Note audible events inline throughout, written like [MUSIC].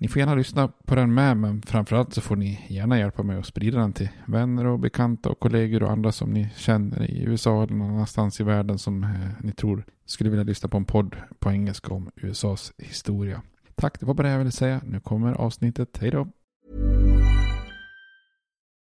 Ni får gärna lyssna på den med, men framförallt så får ni gärna hjälpa mig att sprida den till vänner och bekanta och kollegor och andra som ni känner i USA eller någon annanstans i världen som eh, ni tror skulle vilja lyssna på en podd på engelska om USAs historia. Tack, det var bara det jag ville säga. Nu kommer avsnittet. Hej då!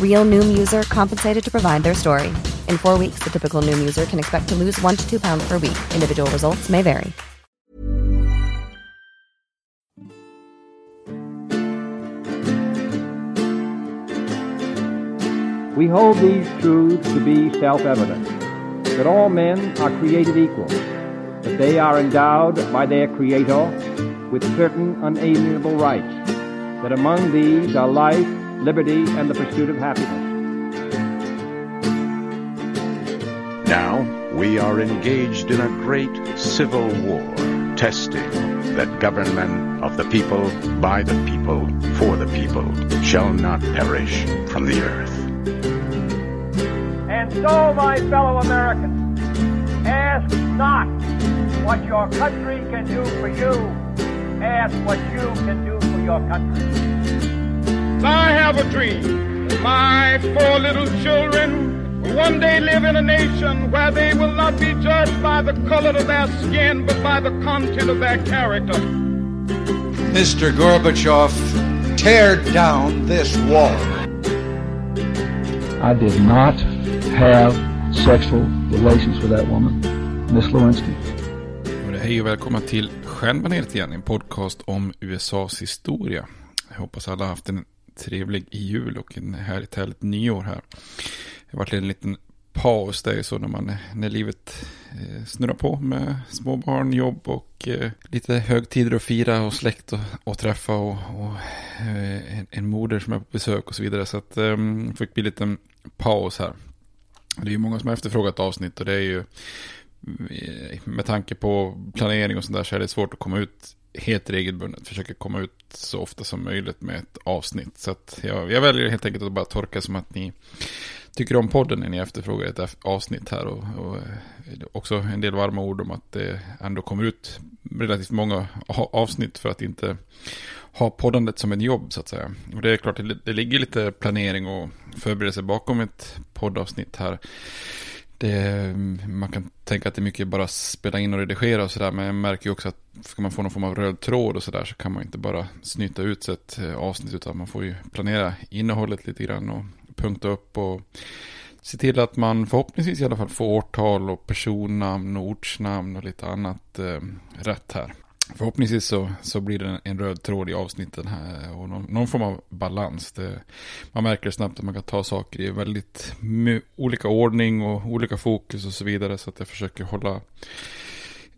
Real Noom user compensated to provide their story. In four weeks, the typical Noom user can expect to lose one to two pounds per week. Individual results may vary. We hold these truths to be self-evident, that all men are created equal, that they are endowed by their Creator with certain unalienable rights, that among these are life, liberty, and the pursuit of happiness. Now we are engaged in a great civil war, testing that government of the people, by the people, for the people, shall not perish from the earth. And so, my fellow Americans, ask not what your country can do for you, ask what you can do for your country. I have a dream. My four little children will one day live in a nation where they will not be judged by the color of their skin, but by the content of their character. Mr. Gorbachev, tear down this wall. I did not have sexual relations with that woman, Miss Lewinsky. Hej och välkomna till Stjärnbaneret igen, en podcast om USAs historia. Jag hoppas alla har haft en trevlig jul och en härligt, härligt nyår här. Det har varit en liten paus, det är så när, man, när livet eh, snurrar på med småbarn, jobb och eh, lite högtider att fira och släkt och, och träffa och, och eh, en, en moder som är på besök och så vidare. Så att um, det fick bli en liten paus här. Det är ju många som har efterfrågat avsnitt och det är ju med tanke på planering och sånt där så är det svårt att komma ut helt regelbundet. Försöker komma ut så ofta som möjligt med ett avsnitt. Så att jag, jag väljer helt enkelt att bara torka som att ni tycker om podden när ni efterfrågar ett avsnitt här. Och, och eh, också en del varma ord om att det ändå kommer ut relativt många avsnitt för att inte ha poddandet som en jobb så att säga. Och det är klart, det, det ligger lite planering och förberedelse bakom ett poddavsnitt här. Det, man kan tänka att det är mycket bara spela in och redigera och sådär. Men jag märker ju också att ska man få någon form av röd tråd och sådär så kan man inte bara snyta ut ett eh, avsnitt. Utan man får ju planera innehållet lite grann och punkta upp och se till att man förhoppningsvis i alla fall får årtal och personnamn och ortsnamn och lite annat eh, rätt här. Förhoppningsvis så, så blir det en röd tråd i avsnitten här och någon, någon form av balans. Det, man märker snabbt att man kan ta saker i väldigt olika ordning och olika fokus och så vidare. Så att jag försöker hålla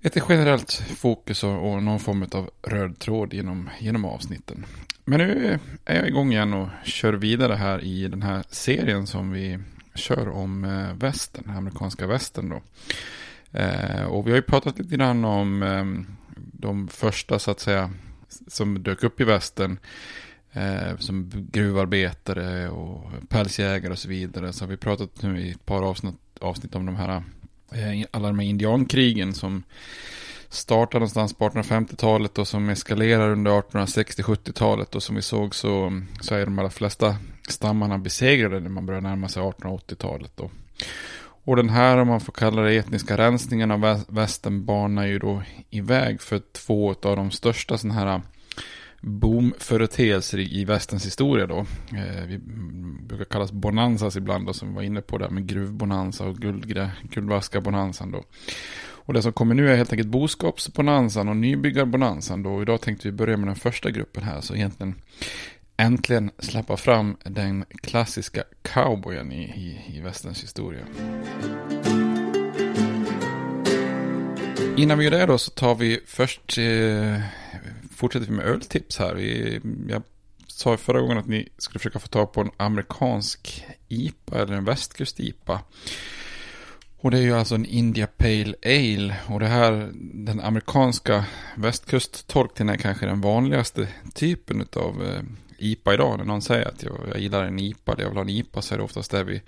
ett generellt fokus och, och någon form av röd tråd genom, genom avsnitten. Men nu är jag igång igen och kör vidare här i den här serien som vi kör om eh, västern, amerikanska västern då. Eh, och vi har ju pratat lite grann om eh, de första så att säga som dök upp i västern. Eh, som gruvarbetare och pälsjägare och så vidare. Så har vi pratat nu i ett par avsnitt, avsnitt om de här, eh, alla de här indiankrigen som startade någonstans på 1850-talet och som eskalerar under 1860-70-talet. Och som vi såg så, så är de allra flesta stammarna besegrade när man börjar närma sig 1880-talet. Och den här, om man får kalla det etniska rensningen av västern, banar ju då iväg för två av de största sådana här äh, boomföreteelser i västens historia då. Eh, vi mm, brukar kallas bonanzas ibland då, som vi var inne på där med gruvbonanza och guldvaskabonanzan då. Och det som kommer nu är helt enkelt boskapsbonanzan och nybyggarbonanzan då. Och idag tänkte vi börja med den första gruppen här, så egentligen äntligen släppa fram den klassiska cowboyen i, i, i västerns historia. Innan vi gör det då så tar vi först, eh, fortsätter vi med öltips här. Vi, jag sa förra gången att ni skulle försöka få tag på en amerikansk IPA eller en västkust-IPA. Och det är ju alltså en India Pale Ale. Och det här, den amerikanska västkusttolkningen är kanske den vanligaste typen av eh, IPA idag. När någon säger att jag, jag gillar en IPA, eller jag vill ha en IPA, så är det oftast det vi,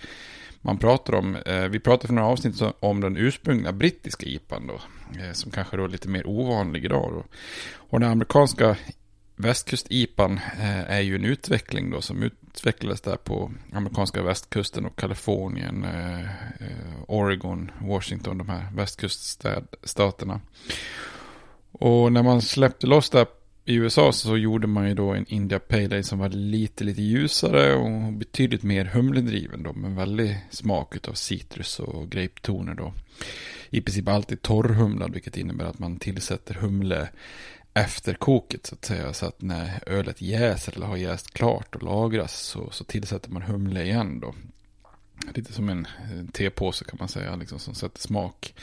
man pratar om. Eh, vi pratade för några avsnitt om den ursprungliga brittiska IPAn då. Eh, som kanske då är lite mer ovanlig idag då. Och den amerikanska västkust-IPAn eh, är ju en utveckling då som utvecklades där på amerikanska västkusten och Kalifornien, eh, eh Oregon, Washington, de här västkuststaterna. Och när man släppte loss det i USA så gjorde man ju då en India Pale Ale som var lite, lite ljusare och betydligt mer humledriven då. Med väldigt smak av citrus och grapetoner då. I princip alltid torrhumlad vilket innebär att man tillsätter humle efter koket så att säga. Så att när ölet jäser eller har jäst klart och lagras så, så tillsätter man humle igen då. Lite som en eh, tepåse kan man säga, liksom, som sätter smak.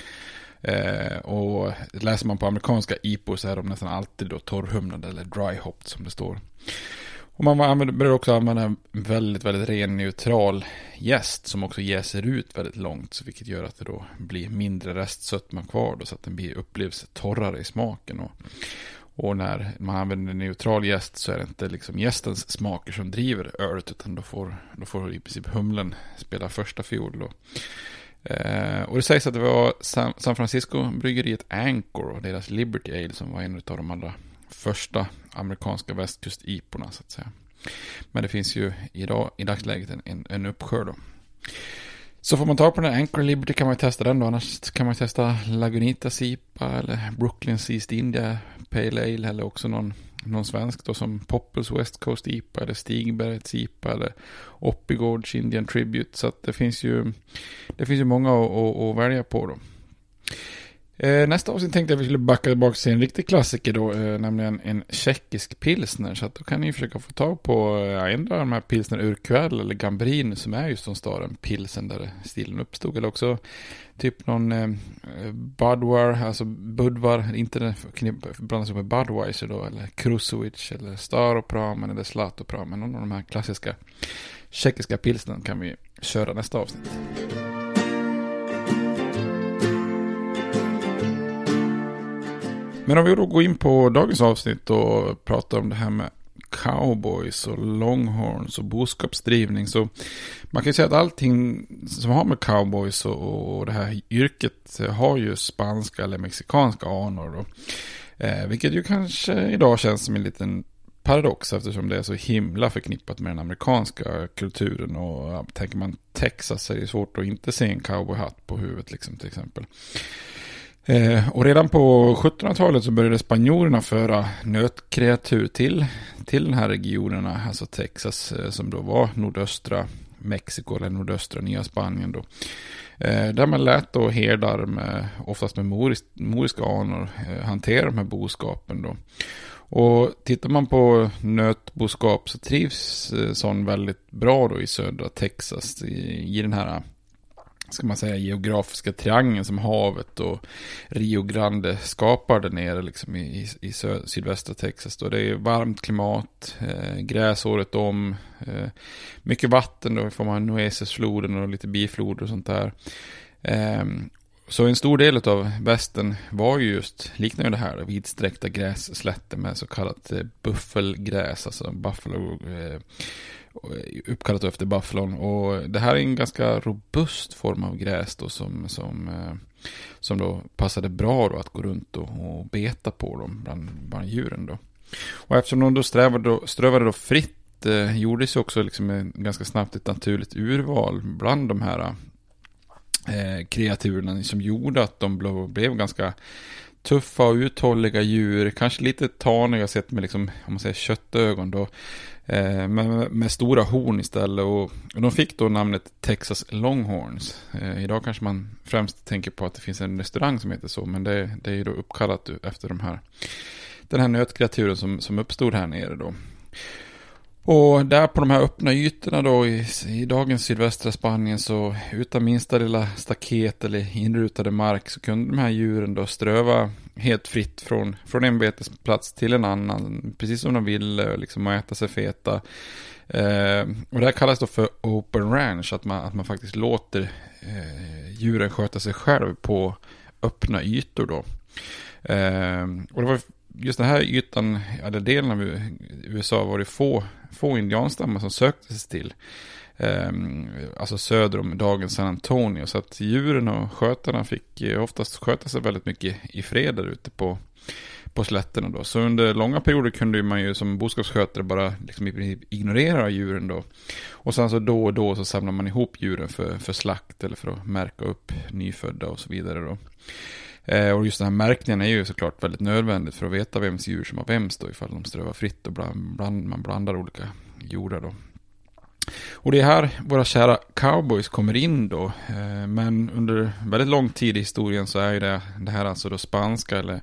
Eh, och läser man på amerikanska IPO så är de nästan alltid då torrhumlade eller dry hopped som det står. Och man använder, börjar också använda en väldigt, väldigt ren neutral gäst som också jäser ut väldigt långt. Så vilket gör att det då blir mindre restsötma kvar då, så att den blir, upplevs torrare i smaken. Och, och när man använder neutral gäst så är det inte liksom gästens smaker som driver ölet utan då får, då får i princip humlen spela första fiol. Då. Eh, och det sägs att det var San, San Francisco-bryggeriet Anchor och deras Liberty Ale som var en av de allra första amerikanska västkust-iporna så att säga. Men det finns ju idag, i dagsläget en, en, en uppsjö då. Så får man ta på den här Anchor Liberty kan man ju testa den då. Annars kan man testa Lagunitas IPA eller Brooklyn Seast India Pale Ale eller också någon, någon svensk då som Poppels West Coast IPA eller Stigbergets IPA eller Oppigårds Indian Tribute. Så att det finns ju, det finns ju många att, att, att välja på då. Eh, nästa avsnitt tänkte jag att vi skulle backa tillbaka till en riktig klassiker då, eh, nämligen en tjeckisk pilsner. Så att då kan ni försöka få tag på eh, en av de här pilsner urkväll eller Gambrin som är just som staden pilsen där stilen uppstod. Eller också typ någon eh, Budwar, alltså Budvar, inte blandas med Budweiser då, eller Krusovic eller Staropramen eller Slatopramen. Någon av de här klassiska tjeckiska pilsnen kan vi köra nästa avsnitt. Men om vi då går in på dagens avsnitt och pratar om det här med cowboys och longhorns och boskapsdrivning. Så man kan ju säga att allting som har med cowboys och, och det här yrket har ju spanska eller mexikanska anor. Då. Eh, vilket ju kanske idag känns som en liten paradox eftersom det är så himla förknippat med den amerikanska kulturen. Och ja, tänker man Texas så är det svårt att inte se en cowboyhatt på huvudet liksom till exempel. Eh, och redan på 1700-talet så började spanjorerna föra nötkreatur till, till den här regionerna, alltså Texas, eh, som då var nordöstra Mexiko eller nordöstra Nya Spanien då. Eh, där man lät då herdar med, oftast med moris, moriska anor, eh, hantera de här boskapen då. Och tittar man på nötboskap så trivs eh, sån väldigt bra då i södra Texas i, i den här ska man säga, geografiska triangeln som havet och Rio Grande skapar där nere liksom i, i, i sydvästra Texas. Då. Det är varmt klimat, eh, gräs året om, eh, mycket vatten då får man Nueces-floden och lite bifloder och sånt där. Eh, så en stor del av västen var ju just, liknar ju det här, vidsträckta grässlätter med så kallat eh, buffelgräs, alltså buffalo eh, Eh, uppkallat efter bufflon. Och det här är en ganska robust form av gräs då som, som, eh, som då passade bra då att gå runt och, och beta på dem bland, bland djuren då. Och eftersom de då strävade strövade då fritt eh, gjordes också liksom ganska snabbt ett naturligt urval bland de här eh, kreaturerna som gjorde att de blev, blev ganska tuffa och uthålliga djur, kanske lite taniga sett med liksom, om man säger köttögon då. Eh, men med stora horn istället och, och de fick då namnet Texas Longhorns. Eh, idag kanske man främst tänker på att det finns en restaurang som heter så, men det, det är ju då uppkallat efter de här, den här nötkreaturen som, som uppstod här nere då. Och där på de här öppna ytorna då i, i dagens sydvästra Spanien så utan minsta lilla staket eller inrutade mark så kunde de här djuren då ströva helt fritt från, från en betesplats till en annan, precis som de ville, liksom och äta sig feta. Eh, och det här kallas då för open ranch, att man, att man faktiskt låter eh, djuren sköta sig själv på öppna ytor då. Eh, och det var just den här ytan, eller delen av USA var det få, få indianstammar som sökte sig till. Ehm, alltså söder om dagens San Antonio. Så att djuren och skötarna fick eh, oftast sköta sig väldigt mycket i fred där ute på, på slätterna då. Så under långa perioder kunde man ju som boskapsskötare bara liksom ignorera djuren då. Och sen så då och då så samlar man ihop djuren för, för slakt eller för att märka upp nyfödda och så vidare då. Eh, och just den här märkningen är ju såklart väldigt nödvändigt för att veta vems djur som har vems då ifall de strövar fritt och bland, bland, man blandar olika jordar då. Och det är här våra kära cowboys kommer in då. Eh, men under väldigt lång tid i historien så är ju det, det här alltså då spanska eller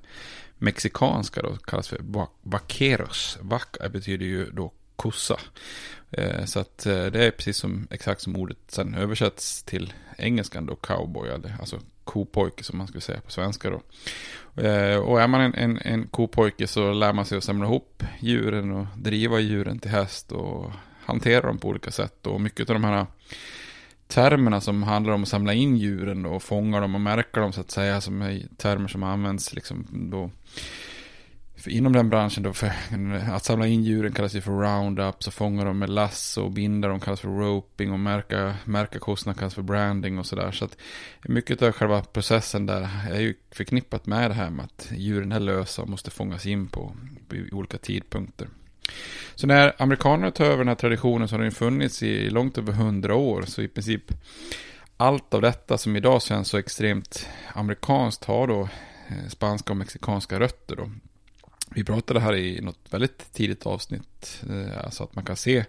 mexikanska då kallas för vaqueros. Vaca betyder ju då kossa. Eh, så att eh, det är precis som exakt som ordet sen översätts till engelskan då cowboy, alltså kopojke som man skulle säga på svenska då. Eh, och är man en, en, en kopojke så lär man sig att samla ihop djuren och driva djuren till häst och hantera dem på olika sätt. Och mycket av de här termerna som handlar om att samla in djuren och fånga dem och märka dem så att säga, som är termer som används liksom då för inom den branschen då, för att samla in djuren kallas ju för roundup, så fånga dem med lasso och binda dem kallas för roping och märka, märka kossorna kallas för branding och sådär. Så att mycket av själva processen där är ju förknippat med det här med att djuren är lösa och måste fångas in på, på olika tidpunkter. Så när amerikanerna tar över den här traditionen så har den funnits i långt över hundra år, så i princip allt av detta som idag känns så extremt amerikanskt har då eh, spanska och mexikanska rötter då. Vi pratade här i något väldigt tidigt avsnitt, eh, alltså att man kan se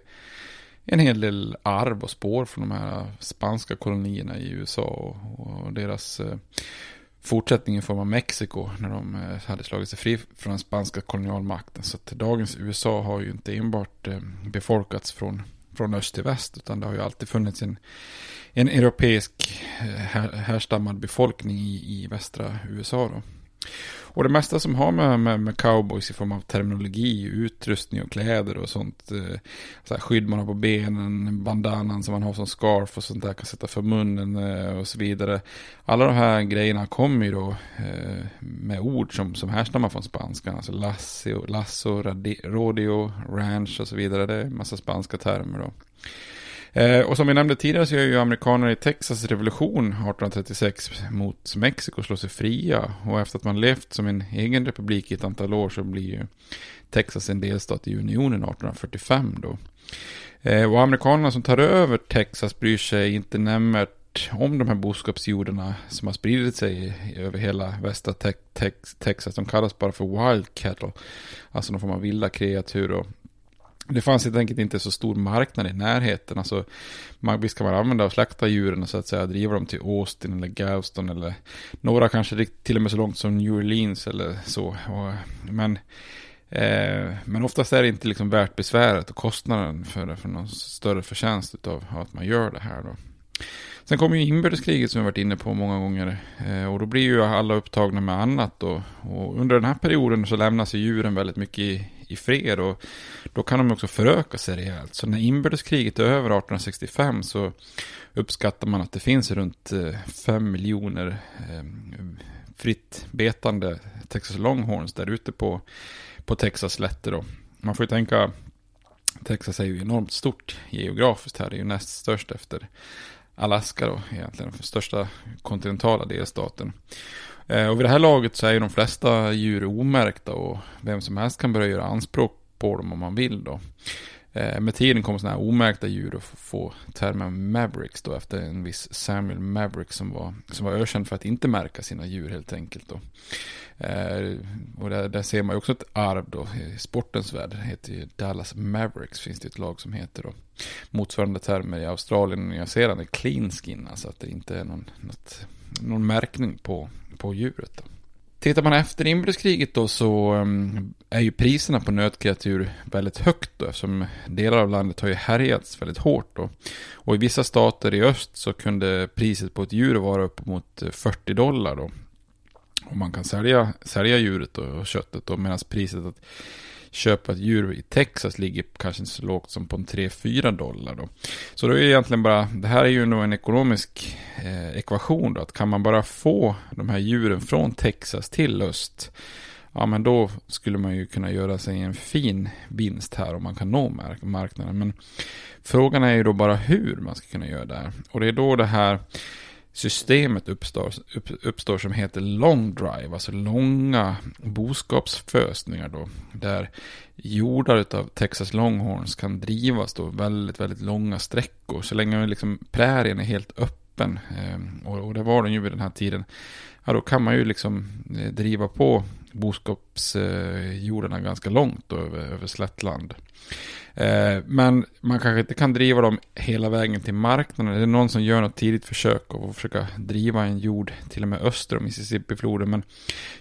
en hel del arv och spår från de här spanska kolonierna i USA och, deras eh, fortsättning i form av Mexiko när de eh, hade slagit sig fri från den spanska kolonialmakten. Så att dagens USA har ju inte enbart befolkats från, från öst till väst utan det har ju alltid funnits en, en europeisk härstammad befolkning i, i västra USA. Då. Och det mesta som har med, med, med, cowboys i form av terminologi, utrustning och kläder och sånt. Eh, så här skydd man har på benen, bandanan som man har som scarf och sånt där kan sätta för munnen eh, och så vidare. Alla de här grejerna kommer ju då eh, med ord som, som härstammar från spanskan. Alltså lasso, lasso rodeo, ranch och så vidare. Det är en massa spanska termer då. Eh, och som jag nämnde tidigare så gör ju amerikaner i Texas revolution 1836 mot Mexiko slå sig fria. Och efter att man levt som en egen republik i ett antal år så blir ju Texas en delstat i unionen 1845 då. Eh, och amerikanerna som tar över Texas bryr sig inte nämnvärt om de här boskapsjordarna som har spridit sig över hela västra te te Texas. De kallas bara för wild cattle. Alltså någon form av vilda kreatur. Och det fanns helt enkelt inte så stor marknad i närheten. Alltså, man, visst kan man använda och slakta djuren och så att säga driva dem till Austin eller Galveston eller några kanske till och med så långt som New Orleans eller så. Och, men, eh, men oftast är det inte liksom värt besväret och kostnaden för, för någon större förtjänst av att man gör det här. Då. Sen kommer ju inbördeskriget som vi varit inne på många gånger. Eh, och då blir ju alla upptagna med annat. då. och under den här perioden så lämnas ju djuren väldigt mycket i, i fred. Och då kan de också föröka sig rejält. Så när inbördeskriget är över 1865 så uppskattar man att det finns runt eh, 5 miljoner eh, fritt betande Texas Longhorns där ute på, på Texas slätter. Då. Man får ju tänka, Texas är ju enormt stort geografiskt här, det är ju näst störst efter Alaska då egentligen, den största kontinentala delstaten. Eh, och vid det här laget så är ju de flesta djur omärkta och vem som helst kan börja göra anspråk på dem om man vill då. Eh, med tiden kommer sådana här omärkta djur att få termen Mavericks då efter en viss Samuel Maverick som var, som var ökänd för att inte märka sina djur helt enkelt då. Eh, och där, där, ser man ju också ett arv då i sportens värld. Det heter ju Dallas Mavericks finns det ett lag som heter då. Motsvarande termer i Australien och Nya Zeeland är clean skin, alltså att det inte är någon, något, någon märkning på, på djuret. Då. Tittar man efter inbördeskriget då så um, är ju priserna på nötkreatur väldigt högt då eftersom delar av landet har ju härjats väldigt hårt då. Och i vissa stater i öst så kunde priset på ett djur vara upp mot 40 dollar då. Och man kan sälja, sälja djuret och köttet då medan priset att köpa ett djur i Texas ligger kanske inte så lågt som på en 3-4 dollar då. Så då är det egentligen bara, det här är ju nog en ekonomisk eh, ekvation då, att kan man bara få de här djuren från Texas till öst, ja men då skulle man ju kunna göra sig en fin vinst här om man kan nå mark marknaden. Men frågan är ju då bara hur man ska kunna göra det här. Och det är då det här systemet uppstår, upp, uppstår som heter long drive, alltså långa boskapsfösningar då, där jordar av Texas Longhorns kan drivas då väldigt, väldigt långa sträckor, så länge liksom prärien är helt öppen, eh, och, och det var den ju vid den här tiden, ja då kan man ju liksom eh, driva på boskapsjordarna eh, ganska långt då, över, över slättland. Eh, men man kanske inte kan driva dem hela vägen till marknaden. Det är någon som gör något tidigt försök och försöka driva en jord till och med öster om Mississippifloden. Men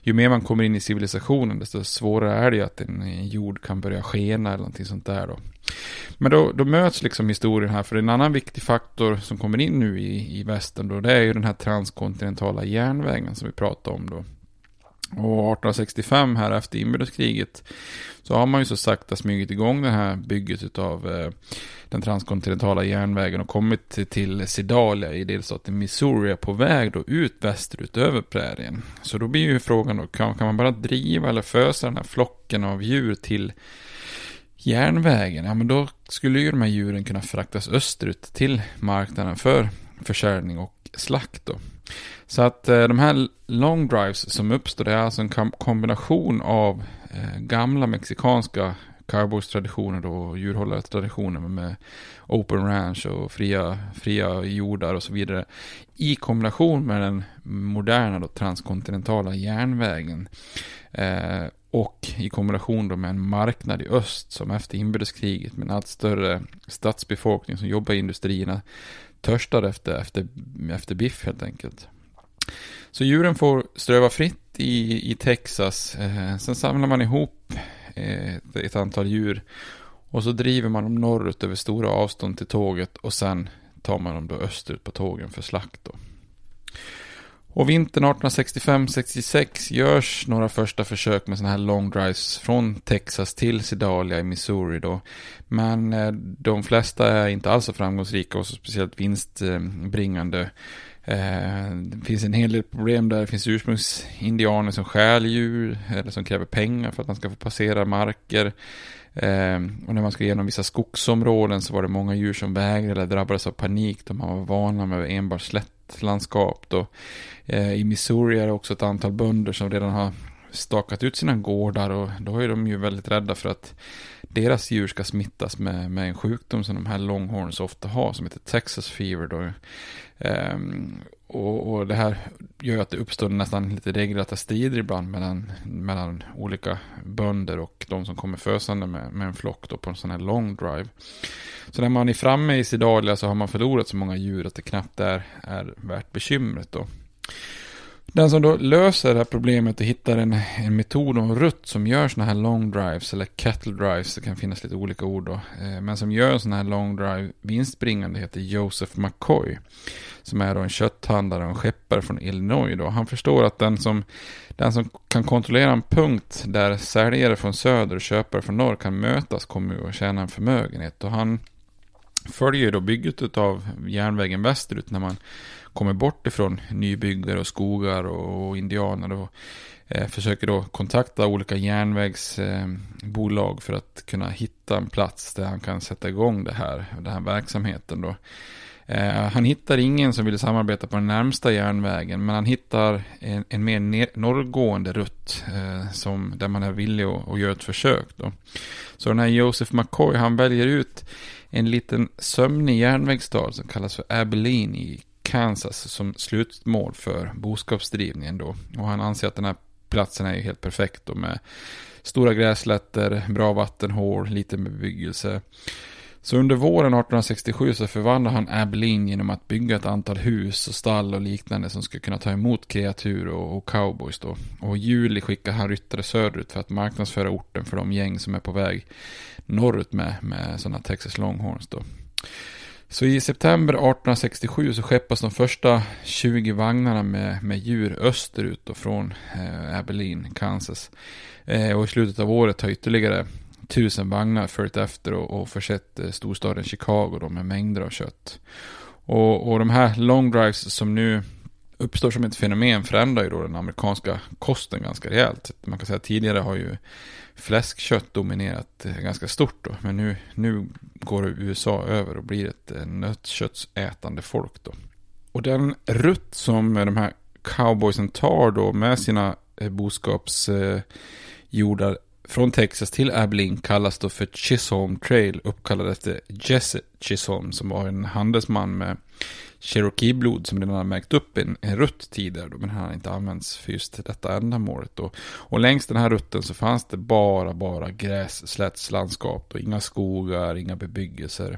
ju mer man kommer in i civilisationen desto svårare är det ju att en, en jord kan börja skena eller någonting sånt där då. Men då, då möts liksom historien här, för en annan viktig faktor som kommer in nu i, i västern då, det är ju den här transkontinentala järnvägen som vi pratade om då. Och 1865 här efter inbördeskriget så har man ju så sakta smugit igång det här bygget av eh, den transkontinentala järnvägen och kommit till Sedalia i delstaten Missouri på väg då ut västerut över prärien. Så då blir ju frågan då, kan, kan man bara driva eller fösa den här flocken av djur till järnvägen? Ja, men då skulle ju de här djuren kunna fraktas österut till marknaden för försäljning och slakt då. Så att eh, de här long drives som uppstår, det är alltså en kombination av eh, gamla mexikanska cowboys-traditioner och djurhållartraditioner med open ranch och fria, fria jordar och så vidare. I kombination med den moderna då, transkontinentala järnvägen. Eh, och i kombination då med en marknad i öst som efter inbördeskriget med en allt större stadsbefolkning som jobbar i industrierna törstar efter, efter, efter biff helt enkelt. Så djuren får ströva fritt i, i Texas. Eh, sen samlar man ihop eh, ett antal djur. Och så driver man dem norrut över stora avstånd till tåget. Och sen tar man dem då österut på tågen för slakt. Då. Och vintern 1865-66 görs några första försök med sådana här long drives från Texas till Sedalia i Missouri då. Men eh, de flesta är inte alls så framgångsrika och så speciellt vinstbringande. Eh, det finns en hel del problem där. Det finns ursprungsindianer som stjäl djur eller som kräver pengar för att man ska få passera marker. Eh, och när man ska igenom vissa skogsområden så var det många djur som vägrade eller drabbades av panik. De var vana med enbart slättlandskap. Då. Eh, I Missouri är det också ett antal bönder som redan har stakat ut sina gårdar och då är de ju väldigt rädda för att deras djur ska smittas med, med en sjukdom som de här longhorns ofta har som heter Texas fever. Då. Um, och, och, det här gör att det uppstår nästan lite regelrätta strider ibland mellan, mellan olika bönder och de som kommer fösande med, med en flock då på en sån här long drive. Så när man är framme i Sidalia så har man förlorat så många djur att det knappt är, är värt bekymret då. Den som då löser det här problemet och hittar en, en metod och en rutt som gör sådana här long drives eller kettle drives, det kan finnas lite olika ord då, eh, men som gör en sån här long drive vinstbringande heter Joseph McCoy. Som är då en kötthandlare och en skeppare från Illinois då. Han förstår att den som, den som kan kontrollera en punkt där säljare från söder och köpare från norr kan mötas kommer att tjäna en förmögenhet. Och han följer då bygget av järnvägen västerut när man kommer bort ifrån nybyggare och skogar och indianer och eh, försöker då kontakta olika järnvägsbolag eh, för att kunna hitta en plats där han kan sätta igång det här, den här verksamheten då. Eh, han hittar ingen som vill samarbeta på den närmsta järnvägen, men han hittar en, en mer ner, norrgående rutt eh, som, där man är villig att, att göra ett försök. Då. Så den här Joseph McCoy, han väljer ut en liten sömnig järnvägsstad som kallas för Abilene i Kansas som slutmål för boskapsdrivningen då. Och han anser att den här platsen är ju helt perfekt då med stora gräslätter, bra vattenhål, liten bebyggelse. Så under våren 1867 så förvandlar han Abilene genom att bygga ett antal hus och stall och liknande som ska kunna ta emot kreatur och, och cowboys då. Och i juli skickar han ryttare söderut för att marknadsföra orten för de gäng som är på väg norrut med, med sådana Texas Longhorns då. Så i september 1867 så skeppas de första 20 vagnarna med, med djur österut och från eh, Abilene, Kansas. Eh, och i slutet av året har ytterligare tusen vagnar följt efter och, och försett eh, storstaden Chicago då med mängder av kött. Och, och de här long drives som nu uppstår som ett fenomen förändrar ju då den amerikanska kosten ganska rejält. Man kan säga att tidigare har ju fläskkött dominerat eh, ganska stort då. Men nu, nu går USA över och blir ett eh, nötköttsätande folk då. Och den rutt som de här cowboysen tar då med sina eh, boskapsjordar från Texas till Abilene kallas då för Chisholm Trail, uppkallad efter Jesse Chisholm som var en handelsman med Cherokee-blod som redan har märkt upp en, en rutt tidigare, då, men den har inte använts för just detta ändamålet. Då. Och längs den här rutten så fanns det bara, bara grässlättslandskap och inga skogar, inga bebyggelser.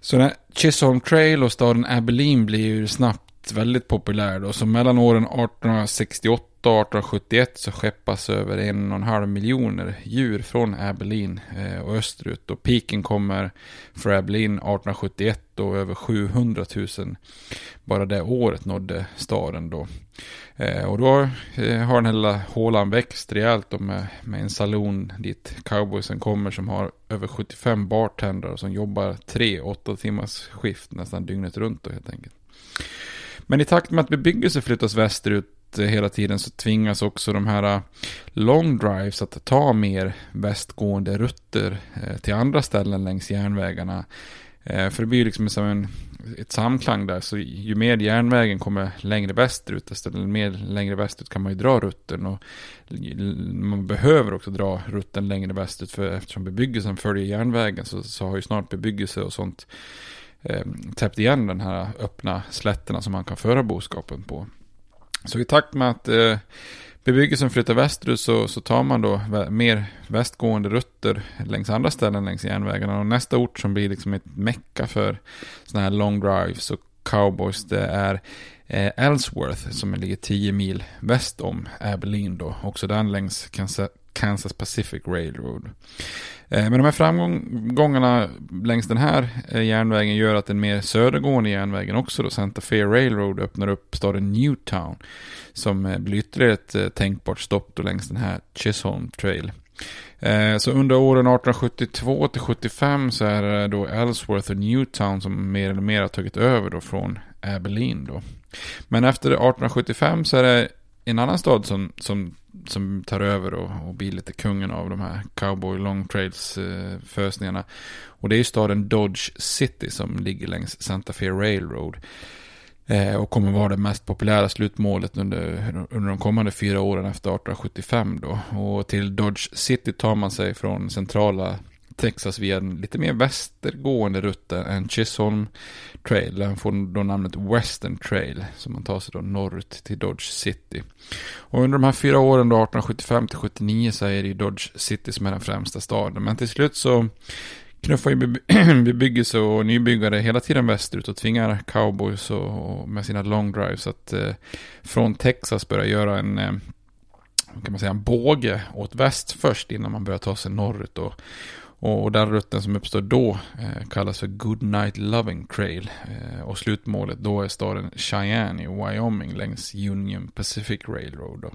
Så när Chisholm Trail och staden Abilene blir ju snabbt väldigt populär då, så mellan åren 1868 1871 så skeppas över en och en halv miljoner djur från Abilene eh, och österut. Och piken kommer för Abilene 1871 och över 700 000 bara det året nådde staden då. Eh, och då eh, har den här lilla hålan växt rejält med, med en saloon dit cowboysen kommer som har över 75 bartendrar som jobbar tre åtta timmars skift nästan dygnet runt då helt enkelt. Men i takt med att bebyggelse flyttas västerut Eh, hela tiden så tvingas också de här eh, long drives att ta mer västgående rutter eh, till andra ställen längs järnvägarna. För det blir liksom som en, ett samklang där. Så ju mer järnvägen kommer längre västerut, desto mer längre västerut kan man ju dra rutten. Och man behöver också dra rutten längre västerut. För eftersom bebyggelsen följer järnvägen så, så har ju snart bebyggelse och sånt eh, täppt igen den här öppna slätterna som man kan föra boskapen på. Så i takt med att eh, bebyggelsen flyttar västerut så, så tar man då mer västgående rutter längs andra ställen längs järnvägarna. Och nästa ort som blir liksom ett mecka för sådana här long drives och cowboys det är eh, Ellsworth som ligger 10 mil väst om Abilene då. Också den längs Kansas Kansas Pacific Railroad. Eh, men de här framgångarna längs den här eh, järnvägen gör att den mer södergående järnvägen också då, Santa Fe Railroad, öppnar upp staden Newtown. Som eh, blir ytterligare ett tänkbart stopp då längs den här Chisholm Trail. Så under åren 1872 till 75 så är det då Ellsworth och Newtown som mer eller mer har tagit över då från Abilene då. Men efter 1875 så är det en annan stad som, som, som tar över och, och blir lite kungen av de här cowboy long trails eh, fösningarna. Och det är ju staden Dodge City som ligger längs Santa Fe Railroad. Eh, och kommer vara det mest populära slutmålet under, under de kommande fyra åren efter 1875 då. Och till Dodge City tar man sig från centrala Texas via en lite mer västergående rutt än Chisholm Trail. Den får då namnet Western Trail. Som man tar sig då norrut till Dodge City. Och under de här fyra åren då 1875 till 79 så är det Dodge City som är den främsta staden. Men till slut så knuffar ju [CLEARS THROAT] bebyggelse och nybyggare hela tiden västerut och tvingar cowboys och, och med sina long drives att eh, från Texas börja göra en eh, kan man säga, en båge åt väst först innan man börjar ta sig norrut. Och, och den rutten som uppstår då eh, kallas för Goodnight Loving Trail. Eh, och slutmålet då är staden Cheyenne i Wyoming längs Union Pacific Railroad. Då.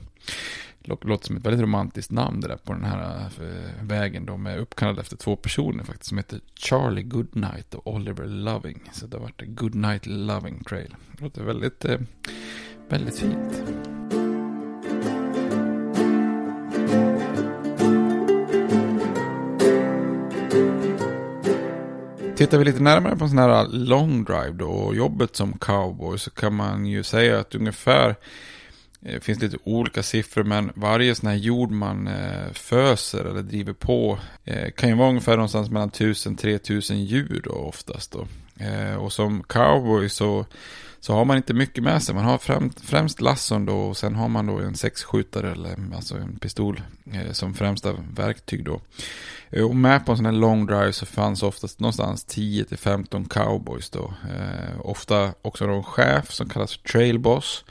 Låter som ett väldigt romantiskt namn det där på den här eh, vägen. De är uppkallade efter två personer faktiskt som heter Charlie Goodnight och Oliver Loving. Så det har varit Goodnight Loving Trail. Det låter väldigt, eh, väldigt fint. Tittar vi lite närmare på en sån här äh, long drive då och jobbet som cowboy så kan man ju säga att ungefär Eh, det finns lite olika siffror men varje sån här jord man eh, föser eller driver på eh, kan ju vara ungefär någonstans mellan 1000-3000 djur då oftast då. Och som cowboy så, så har man inte mycket med sig. Man har främst, främst lasson då och sen har man då en sexskjutare eller mm, alltså en pistol som främsta verktyg då. Och med på en sån här long drive så fanns oftast någonstans 10-15 cowboys då. ofta också någon chef som kallas trail boss.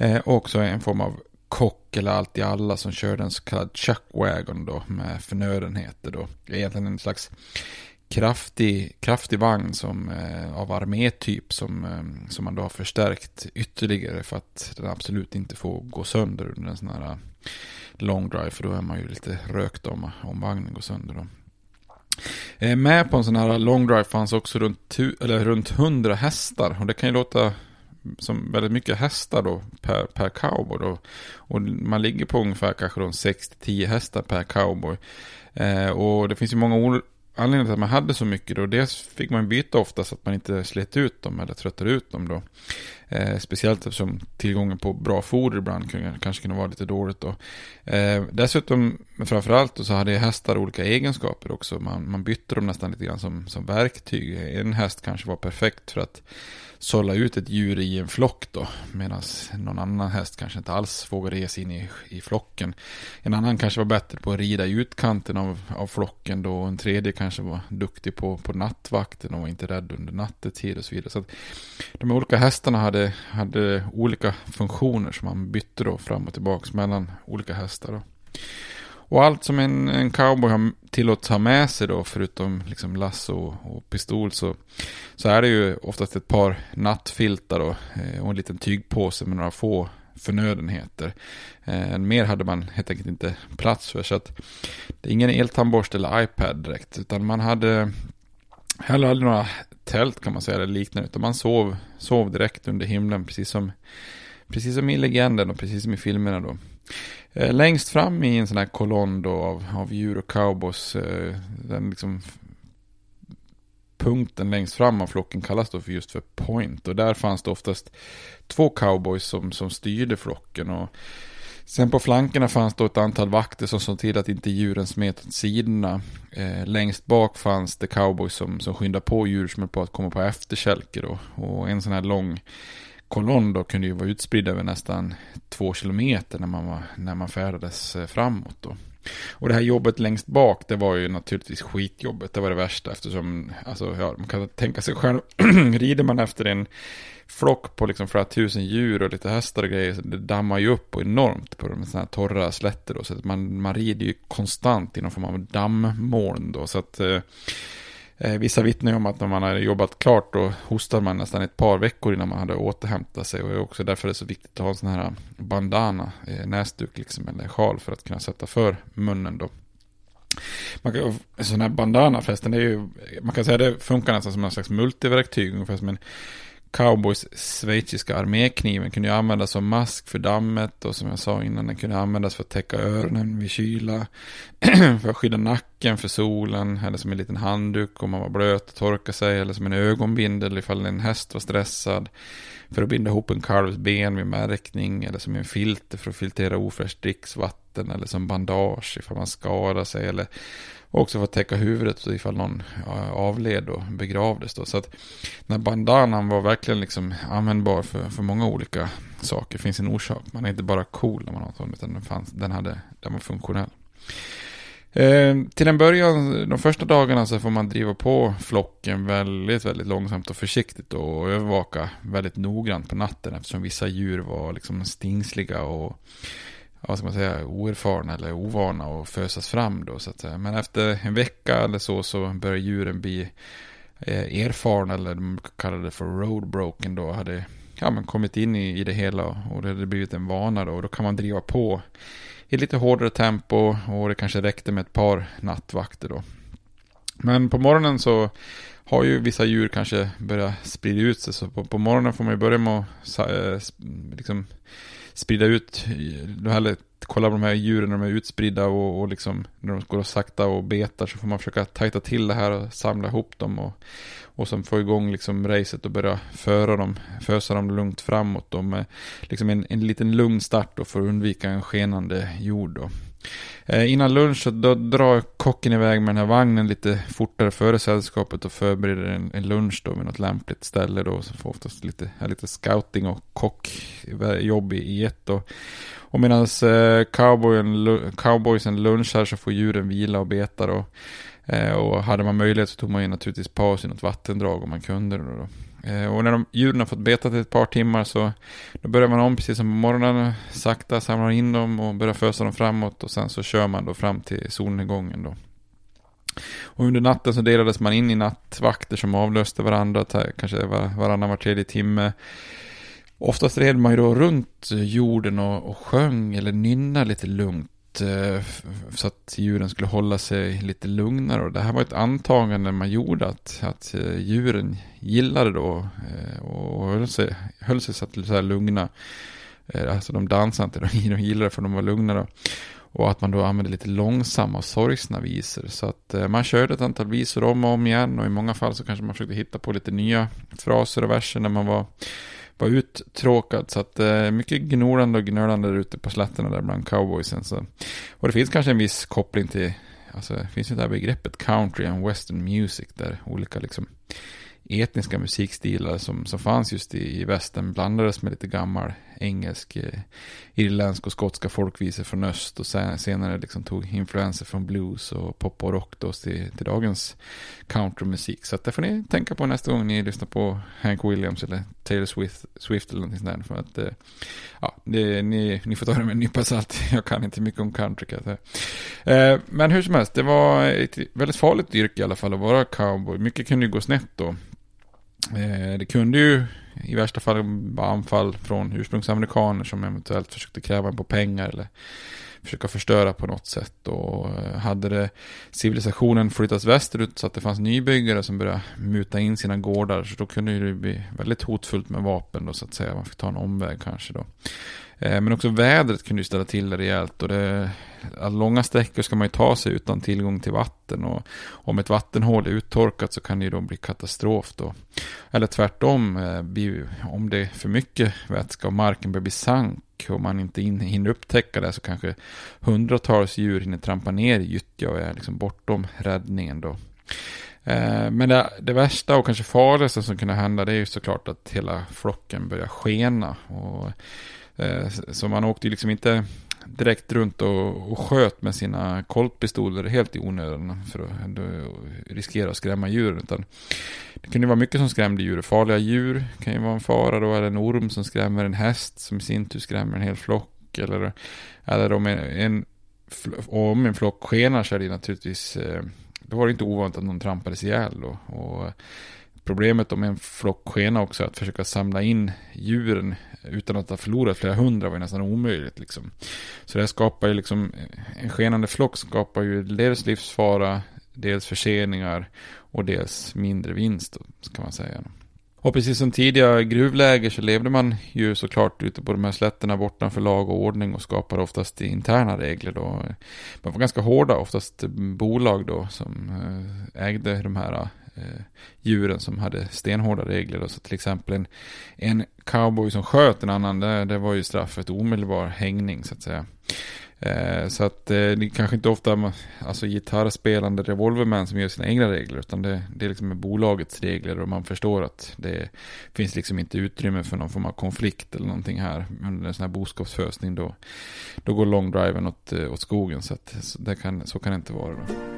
Eh, också en form av kock eller allt i alla som körde en så kallad chuckwagon då med förnödenheter då. Egentligen en slags kraftig, kraftig vagn som, eh, av armétyp som, eh, som man då har förstärkt ytterligare för att den absolut inte får gå sönder under en sån här eh, long drive för då är man ju lite rökt om, om vagnen går sönder då. Eh, med på en sån här long drive fanns också runt, eller runt 100 hästar och det kan ju låta som väldigt mycket hästar då per, per cowboy. Då. Och man ligger på ungefär kanske 6-10 hästar per cowboy. Eh, och det finns ju många anledningar till att man hade så mycket då. Dels fick man byta ofta så att man inte slet ut dem eller tröttade ut dem då. Eh, speciellt eftersom tillgången på bra foder ibland kunde, kanske kunde vara lite dåligt då. Eh, dessutom, framförallt då, så hade hästar olika egenskaper också. Man, man bytte dem nästan lite grann som, som verktyg. En häst kanske var perfekt för att sålla ut ett djur i en flock då. Medan någon annan häst kanske inte alls vågar ge sig in i, i flocken. En annan kanske var bättre på att rida i utkanten av, av flocken då. En tredje kanske var duktig på, på nattvakten och var inte rädd under nattetid och så vidare. Så att de olika hästarna hade, hade olika funktioner som man bytte då fram och tillbaka mellan olika hästar. Då. Och allt som en, en cowboy har tillåts ha med sig då, förutom liksom lasso och, och pistol, så, så är det ju oftast ett par nattfiltar då, eh, och en liten tygpåse med några få förnödenheter. Eh, mer hade man helt enkelt inte plats för. Så att det är ingen eltandborste eller iPad direkt, utan man hade heller aldrig några tält kan man säga, eller liknande, utan man sov, sov direkt under himlen, precis som, precis som i legenden och precis som i filmerna då. Eh, längst fram i en sån här kolonn då av, av djur och cowboys, eh, den liksom punkten längst fram av flocken kallas då för just för point. Och där fanns det oftast två cowboys som, som styrde flocken. Och sen på flankerna fanns då ett antal vakter som såg till att inte djuren smet åt sidorna. Eh, längst bak fanns det cowboys som, som skyndade på djur som är på att komma på efterkälke då. Och en sån här lång kolonn då kunde ju vara utspridd över nästan två kilometer när man, var, när man färdades eh, framåt. Då. Och det här jobbet längst bak, det var ju naturligtvis skitjobbet. Det var det värsta eftersom, alltså, ja, man kan tänka sig själv, [CLEARS THROAT] rider man efter en flock på liksom flera tusen djur och lite hästar och grejer, så det dammar ju upp och enormt på de sådana här torra slätter då. Så att man, man rider ju konstant i någon form av dammoln då. Så att Eh, Eh, vissa vittnar om att när man hade jobbat klart då hostade man nästan ett par veckor innan man hade återhämtat sig. Och det är också därför det är så viktigt att ha en sån här bandana, eh, näsduk liksom, eller sjal för att kunna sätta för munnen då. Man kan, sån här bandana förresten, det är ju, man kan säga att det funkar nästan som en slags multiverktyg, ungefär som en Cowboys schweiziska armékniven kunde ju användas som mask för dammet och som jag sa innan den kunde användas för att täcka öronen vid kyla. [CLEARS THROAT] för att skydda nacken för solen eller som en liten handduk om man var blöt och torka sig eller som en ögonbindel ifall en häst var stressad. För att binda ihop en kalvs ben vid märkning eller som en filter för att filtrera ofräscht dricksvatten eller som bandage ifall man skadar sig eller och också för att täcka huvudet ifall någon avled och begravdes. Då. Så att den här bandanan var verkligen liksom användbar för, för många olika saker. Det finns en orsak. Man är inte bara cool när man har en sån, utan den, fanns, den, hade, den var funktionell. Eh, till en början, de första dagarna så får man driva på flocken väldigt, väldigt långsamt och försiktigt och övervaka väldigt noggrant på natten eftersom vissa djur var liksom stingsliga och vad ska man säga, oerfarna eller ovana och fösas fram då så att säga. Men efter en vecka eller så så börjar djuren bli eh, erfarna eller de kallar det för roadbroken då. Hade ja, men kommit in i, i det hela och det hade blivit en vana då. Och då kan man driva på i lite hårdare tempo och det kanske räckte med ett par nattvakter då. Men på morgonen så har ju vissa djur kanske börjat sprida ut sig. Så på, på morgonen får man ju börja med att eh, liksom, sprida ut, eller kolla på de här djuren när de är utspridda och, och liksom när de går och sakta och betar så får man försöka tajta till det här och samla ihop dem och, och sen få igång liksom racet och börja föra dem, fösa dem lugnt framåt då med liksom en, en liten lugn start då för att undvika en skenande jord då. Eh, innan lunch så då drar kocken iväg med den här vagnen lite fortare före sällskapet och förbereder en, en lunch då vid något lämpligt ställe då. Så får oftast lite, lite scouting och kockjobb eh, i, ett då. Och medan eh, cowboyen, cowboysen lunchar så får djuren vila och beta då. Och hade man möjlighet så tog man ju naturligtvis paus i något vattendrag om man kunde. Då. Eh, och när de, djuren har fått beta till ett par timmar så då börjar man om precis som på morgonen. Sakta samlar in dem och börjar fösa dem framåt. Och sen så kör man då fram till solnedgången då. Och under natten så delades man in i nattvakter som avlöste varandra, kanske var, varannan var tredje timme. Oftast red man ju då runt jorden och, och sjöng eller nynnade lite lugnt Eh, så att djuren skulle hålla sig lite lugnare. Och det här var ett antagande man gjorde att, att eh, djuren gillade då eh, och höll sig, höll sig så att så här lugna. Alltså de dansade inte, [LAUGHS] de gillade för de var lugna då. Och att man då använde lite långsamma och sorgsna visor. Så att man körde ett antal visor om och om igen och i många fall så kanske man försökte hitta på lite nya fraser och verser när man var var uttråkad. Så att eh, mycket gnolande och gnölande där ute på slätterna där bland cowboysen. Så. Och det finns kanske en viss koppling till, alltså det finns ju det här begreppet country and western music där olika liksom etniska musikstilar som, som fanns just i, i västern blandades med lite gammal engelsk, eh, irländsk och skotska folkvisor från öst och sen, senare liksom tog influenser från blues och pop och rock då till, till dagens countrymusik. Så att det får ni tänka på nästa gång ni lyssnar på Hank Williams eller Taylor Swift, Swift eller någonting sånt där. För att, eh, ja, det, ni, ni får ta det med en nypa salt. [LAUGHS] Jag kan inte mycket om country kan jag säga. Eh, men hur som helst, det var ett väldigt farligt yrke i alla fall att vara cowboy. Mycket kunde ju gå snett då. Eh, det kunde ju i värsta fall anfall från ursprungsamerikaner som eventuellt försökte kräva en på pengar eller försöka förstöra på något sätt. Och eh, hade det civilisationen flyttats västerut så att det fanns nybyggare som började muta in sina gårdar så då kunde det bli väldigt hotfullt med vapen då så att säga. Man fick ta en omväg kanske då. Eh, men också vädret kunde ju ställa till det rejält. Och det, långa sträckor ska man ju ta sig utan tillgång till vatten. Och om ett vattenhål är uttorkat så kan det ju då bli katastrof då. Eller tvärtom, eh, om det är för mycket vätska och marken börjar bli sank och man inte hinner upptäcka det så kanske hundratals djur hinner trampa ner i gyttja och är liksom bortom räddningen då. Eh, men det, det, värsta och kanske farligaste som kunde hända det är ju såklart att hela flocken börjar skena. Och Eh, så man åkte ju liksom inte direkt runt och, och sköt med sina koltpistoler helt i onödan för att riskera att skrämma djur. Utan det kunde vara mycket som skrämde djur. Farliga djur kan ju vara en fara då, eller en orm som skrämmer en häst som i sin tur skrämmer en hel flock. Eller, eller om en, en, om en flock skenar så är det naturligtvis, eh, då var det inte ovanligt att någon trampades ihjäl. Då, och Problemet om en flock skena också att försöka samla in djuren utan att ha förlorat flera hundra var ju nästan omöjligt. Liksom. Så det här skapar ju liksom, en skenande flock skapar ju dels livsfara, dels förseningar och dels mindre vinst, kan man säga. Och precis som tidigare gruvläger så levde man ju såklart ute på de här slätterna bortanför lag och ordning och skapade oftast interna regler då. Man var ganska hårda, oftast bolag då som eh, ägde de här Eh, djuren som hade stenhårda regler. Så till exempel en, en cowboy som sköt en annan, det, det var ju straffet omedelbar hängning så att säga. Eh, så att eh, det är kanske inte ofta alltså gitarrspelande revolvermän som gör sina egna regler. Utan det, det är liksom bolagets regler och man förstår att det finns liksom inte utrymme för någon form av konflikt eller någonting här. Under en sån här boskapsfösning då, då går longdriven åt, eh, åt skogen. Så, att, så, det kan, så kan det inte vara då.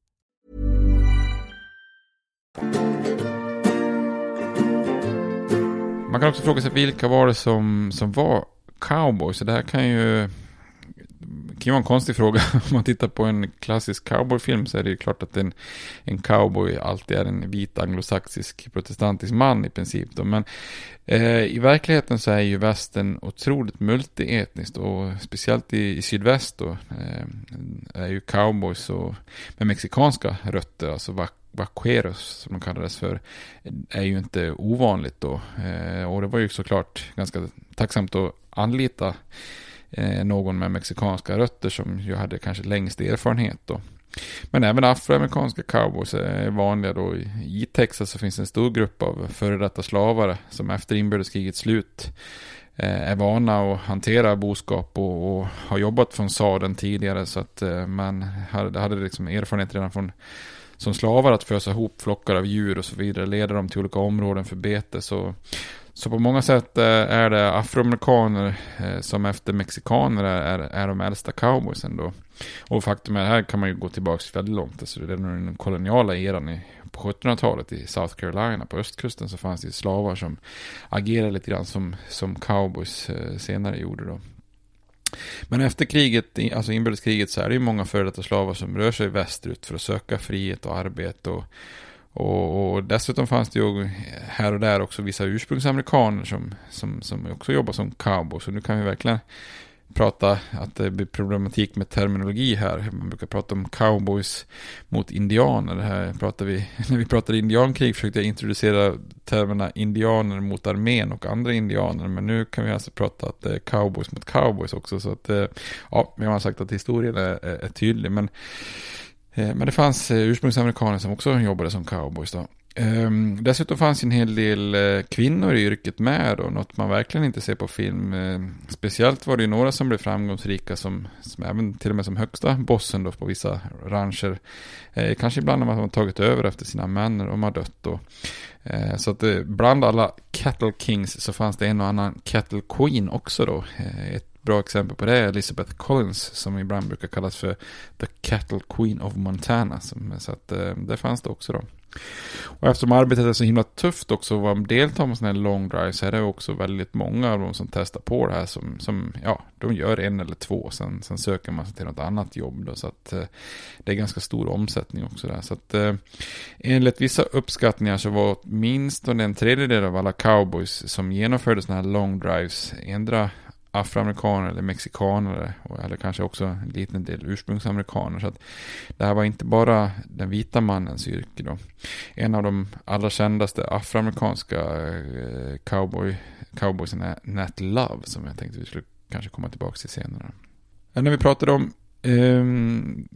Man kan också fråga sig vilka var det som, som var cowboys? Det här kan ju kan ju vara en konstig fråga. [LAUGHS] Om man tittar på en klassisk cowboyfilm så är det ju klart att en, en cowboy alltid är en vit anglosaxisk protestantisk man i princip. Då. Men eh, i verkligheten så är ju västern otroligt multietniskt och speciellt i, i sydväst då eh, är ju cowboys och, med mexikanska rötter, alltså vaqueros som de kallades för, är ju inte ovanligt då. Eh, och det var ju såklart ganska tacksamt att anlita Eh, någon med mexikanska rötter som ju hade kanske längst erfarenhet då. Men även afroamerikanska cowboys är vanliga då. I Texas så finns en stor grupp av före detta slavare som efter inbördeskrigets slut eh, är vana att hantera boskap och, och har jobbat från sadeln tidigare så att eh, man hade, hade liksom erfarenhet redan från som slavar att fösa ihop flockar av djur och så vidare, leda dem till olika områden för bete. Så, så på många sätt eh, är det afroamerikaner eh, som efter mexikaner är, är de äldsta cowboysen då. Och faktum är, här kan man ju gå tillbaka väldigt långt. Alltså det är den koloniala eran i, på 1700-talet i South Carolina på östkusten så fanns det slavar som agerade lite grann som, som cowboys eh, senare gjorde då. Men efter kriget, alltså inbördeskriget, så är det ju många före detta slavar som rör sig västerut för att söka frihet och arbete. Och, och, och, dessutom fanns det ju här och där också vissa ursprungsamerikaner som, som, som också jobbar som cowboys. Så nu kan vi verkligen prata att det blir problematik med terminologi här. Man brukar prata om cowboys mot indianer. Det här pratar vi, [LAUGHS] när vi pratade indiankrig försökte jag introducera termerna indianer mot armén och andra indianer. Men nu kan vi alltså prata att det är cowboys mot cowboys också. Så att, eh, ja, vi har sagt att historien är, är tydlig. Men, Eh, men det fanns eh, ursprungsamerikaner som också jobbade som cowboys då. Ehm, dessutom fanns en hel del eh, kvinnor i yrket med då, något man verkligen inte ser på film. Ehm, speciellt var det ju några som blev framgångsrika som, som även till och med som högsta bossen då på vissa rancher. Kanske ibland har man tagit över efter sina män när de har dött då. så att bland alla cattle kings så fanns det en och annan cattle queen också då. ett bra exempel på det är Elizabeth Collins som ibland brukar kallas för the cattle queen of Montana. Så att eh, det fanns det också då. Och eftersom arbetet är så himla tufft också och man deltar med sådana här long drive så är det också väldigt många av dem som testar på det här som, som ja, de gör en eller två. Sen, sen söker man sig till något annat jobb då, så att eh, det är ganska stor omsättning också där. Så att eh, enligt vissa uppskattningar så var åtminstone en tredjedel av alla cowboys som genomförde sådana här long drives ändra afroamerikaner eller mexikanare eller kanske också en liten del ursprungsamerikaner. Så att det här var inte bara den vita mannens yrke då. En av de allra kändaste afroamerikanska eh, cowboy, cowboysen är Nat Love som jag tänkte vi skulle kanske komma tillbaka till senare. När vi pratade om Ehm, um,